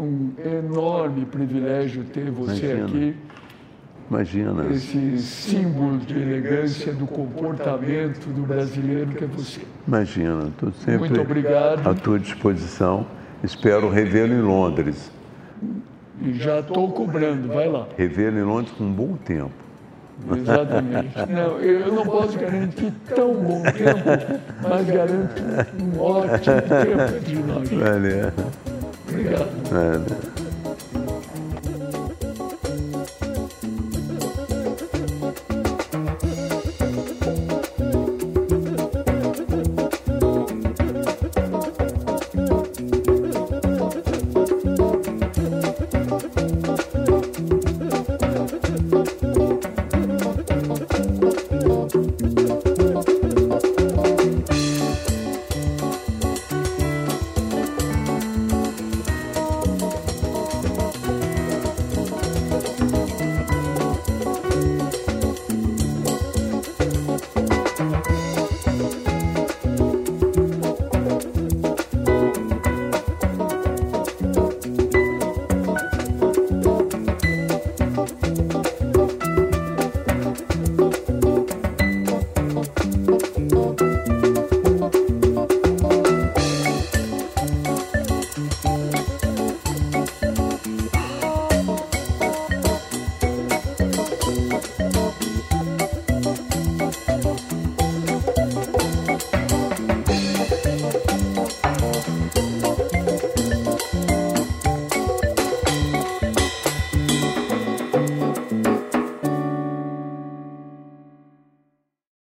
um enorme privilégio ter você Imagina. aqui. Imagina. Esse símbolo de elegância do comportamento do brasileiro que é você. Imagina, estou sempre Muito obrigado. à tua disposição. Espero revê-lo em Londres. E já estou cobrando, vai lá. Revê-lo em Londres com um bom tempo. Exatamente. Não, eu não posso garantir tão bom tempo, mas garanto um ótimo tempo de nós. Valeu. Obrigado. Valeu.